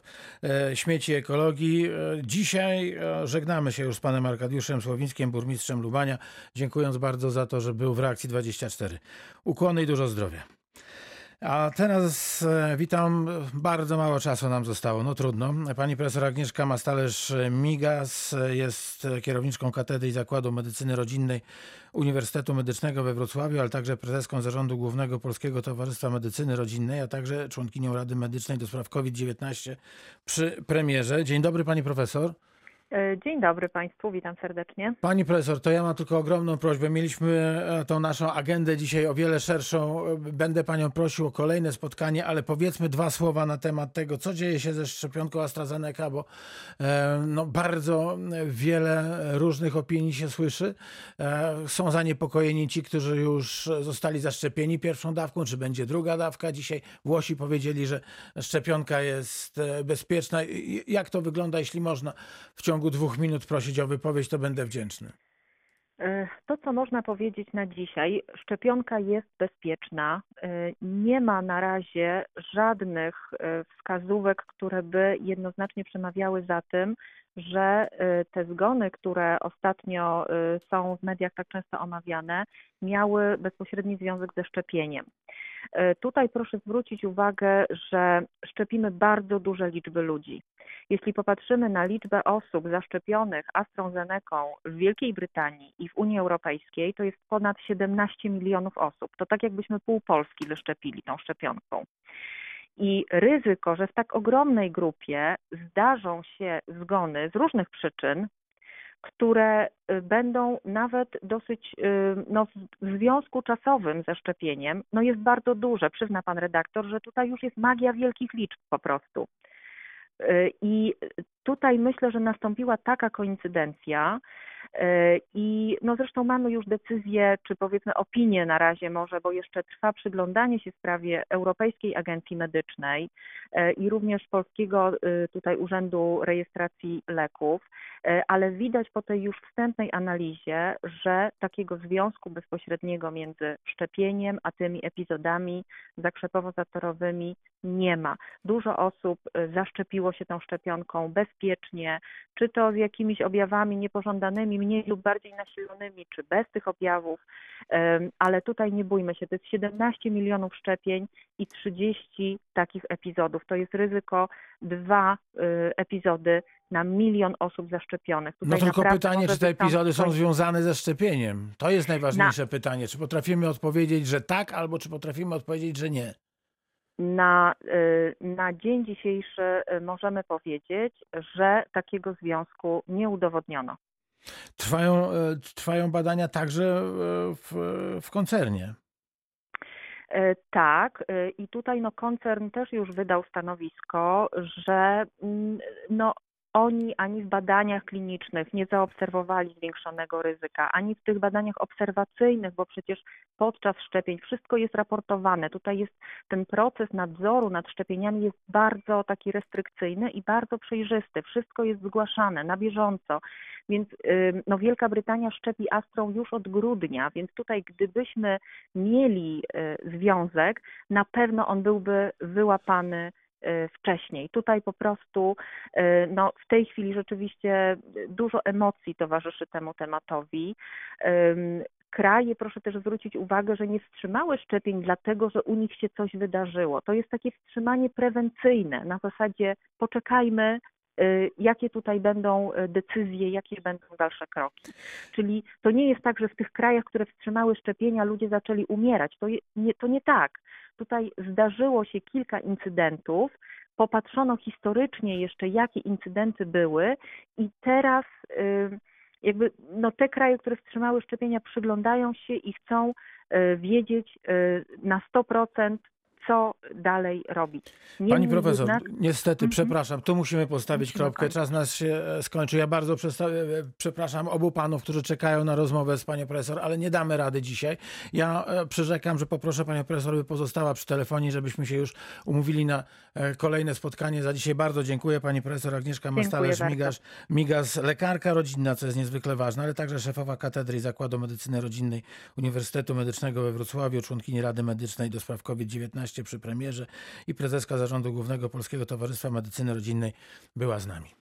Speaker 2: e, śmieci ekologii. E, Dzisiaj e, żegnamy się już z panem Arkadiuszem Słowińskim, burmistrzem Lubania, dziękując bardzo za to, że był w reakcji 24. Ukłony i dużo zdrowia. A teraz e, witam. Bardzo mało czasu nam zostało, no trudno. Pani profesor Agnieszka Mastalerz-Migas jest kierowniczką Katedry i Zakładu Medycyny Rodzinnej Uniwersytetu Medycznego we Wrocławiu, ale także prezeską Zarządu Głównego Polskiego Towarzystwa Medycyny Rodzinnej, a także członkinią Rady Medycznej do spraw COVID-19 przy premierze. Dzień dobry pani profesor.
Speaker 10: E, Dzień dobry Państwu, witam serdecznie.
Speaker 2: Pani profesor, to ja mam tylko ogromną prośbę. Mieliśmy e, tą naszą agendę dzisiaj o wiele szerszą. E, Będę panią prosił o kolejne spotkanie, ale powiedzmy dwa słowa na temat tego, co dzieje się ze szczepionką AstraZeneca, bo no, bardzo wiele różnych opinii się słyszy. Są zaniepokojeni ci, którzy już zostali zaszczepieni pierwszą dawką, czy będzie druga dawka. Dzisiaj Włosi powiedzieli, że szczepionka jest bezpieczna. Jak to wygląda, jeśli można w ciągu dwóch minut prosić o wypowiedź, to będę wdzięczny.
Speaker 10: E, To, co można powiedzieć na dzisiaj, szczepionka jest bezpieczna. E, Nie ma na razie żadnych e, wskazówek, które by jednoznacznie przemawiały za tym, że te zgony, które ostatnio są w mediach tak często omawiane, miały bezpośredni związek ze szczepieniem. Tutaj proszę zwrócić uwagę, że szczepimy bardzo duże liczby ludzi. Jeśli popatrzymy na liczbę osób zaszczepionych AstraZeneką w Wielkiej Brytanii i w Unii Europejskiej, to jest ponad 17 milionów osób. To tak jakbyśmy pół Polski wyszczepili tą szczepionką. I ryzyko, że w tak ogromnej grupie zdarzą się zgony z różnych przyczyn, które y, będą nawet dosyć y, no, w- związku czasowym ze szczepieniem, no jest bardzo duże. Przyzna pan redaktor, że tutaj już jest magia wielkich liczb po prostu. Y, I tutaj myślę, że nastąpiła taka koincydencja i no zresztą mamy już decyzję, czy powiedzmy opinię na razie może, bo jeszcze trwa przyglądanie się sprawie Europejskiej Agencji Medycznej y, i również Polskiego y, tutaj Urzędu Rejestracji Leków, y, ale widać po tej już wstępnej analizie, że takiego związku bezpośredniego między szczepieniem a tymi epizodami zakrzepowo-zatorowymi nie ma. Dużo osób y, zaszczepiło się tą szczepionką bezpiecznie, czy to z jakimiś objawami niepożądanymi, mniej lub bardziej nasilonymi, czy bez tych objawów, ale tutaj nie bójmy się, to jest 17 milionów szczepień i 30 takich epizodów. To jest ryzyko dwa y, epizody na milion osób zaszczepionych.
Speaker 2: No
Speaker 10: Tutaj
Speaker 2: tylko
Speaker 10: naprawdę
Speaker 2: pytanie, czy te epizody są związane ze szczepieniem? To jest najważniejsze pytanie. Czy potrafimy odpowiedzieć, że tak, albo czy potrafimy odpowiedzieć, że nie?
Speaker 10: Na, y, na dzień dzisiejszy y, możemy powiedzieć, że takiego związku nie udowodniono.
Speaker 2: Trwają, e, trwają badania także e, w, w koncernie.
Speaker 10: E, Tak, i tutaj no, koncern też już wydał stanowisko, że mm, no, oni ani w badaniach klinicznych nie zaobserwowali zwiększonego ryzyka, ani w tych badaniach obserwacyjnych, bo przecież podczas szczepień wszystko jest raportowane. Tutaj jest ten proces nadzoru nad szczepieniami jest bardzo taki restrykcyjny i bardzo przejrzysty. Wszystko jest zgłaszane na bieżąco. Więc no, Wielka Brytania szczepi Astrą już od grudnia, więc tutaj gdybyśmy mieli y, związek, na pewno on byłby wyłapany wcześniej. Tutaj po prostu y, no, w tej chwili rzeczywiście dużo emocji towarzyszy temu tematowi. Kraje, proszę też zwrócić uwagę, że nie wstrzymały szczepień dlatego, że u nich się coś wydarzyło. To jest takie wstrzymanie prewencyjne na zasadzie poczekajmy, y, jakie tutaj będą y, decyzje, jakie będą dalsze kroki. Czyli to nie jest tak, że w tych krajach, które wstrzymały szczepienia, ludzie zaczęli umierać. To, nie, to nie tak. Tutaj zdarzyło się kilka incydentów, popatrzono historycznie jeszcze, jakie incydenty były i teraz y, jakby no, te kraje, które wstrzymały szczepienia, przyglądają się i chcą y, wiedzieć y, na 100%, co dalej robić. Niemniej
Speaker 2: Pani profesor, niestety,
Speaker 10: Mhm.
Speaker 2: przepraszam, tu musimy postawić
Speaker 10: Musimy
Speaker 2: kropkę.
Speaker 10: kończyć.
Speaker 2: Czas nas się e, skończył. Ja bardzo przesta- e, przepraszam obu panów, którzy czekają na rozmowę z panią profesor, ale nie damy rady dzisiaj. Ja e, przyrzekam, że poproszę panią profesor, by pozostała przy telefonie, żebyśmy się już umówili na e, kolejne spotkanie. Za dzisiaj bardzo dziękuję. Pani profesor Agnieszka Mastalerz-Migas, Migas, lekarka rodzinna, co jest niezwykle ważne, ale także szefowa Katedry i Zakładu Medycyny Rodzinnej Uniwersytetu Medycznego we Wrocławiu, członkini Rady Medycznej do spraw COVID-19 przy premierze i prezeska Zarządu Głównego Polskiego Towarzystwa Medycyny Rodzinnej była z nami.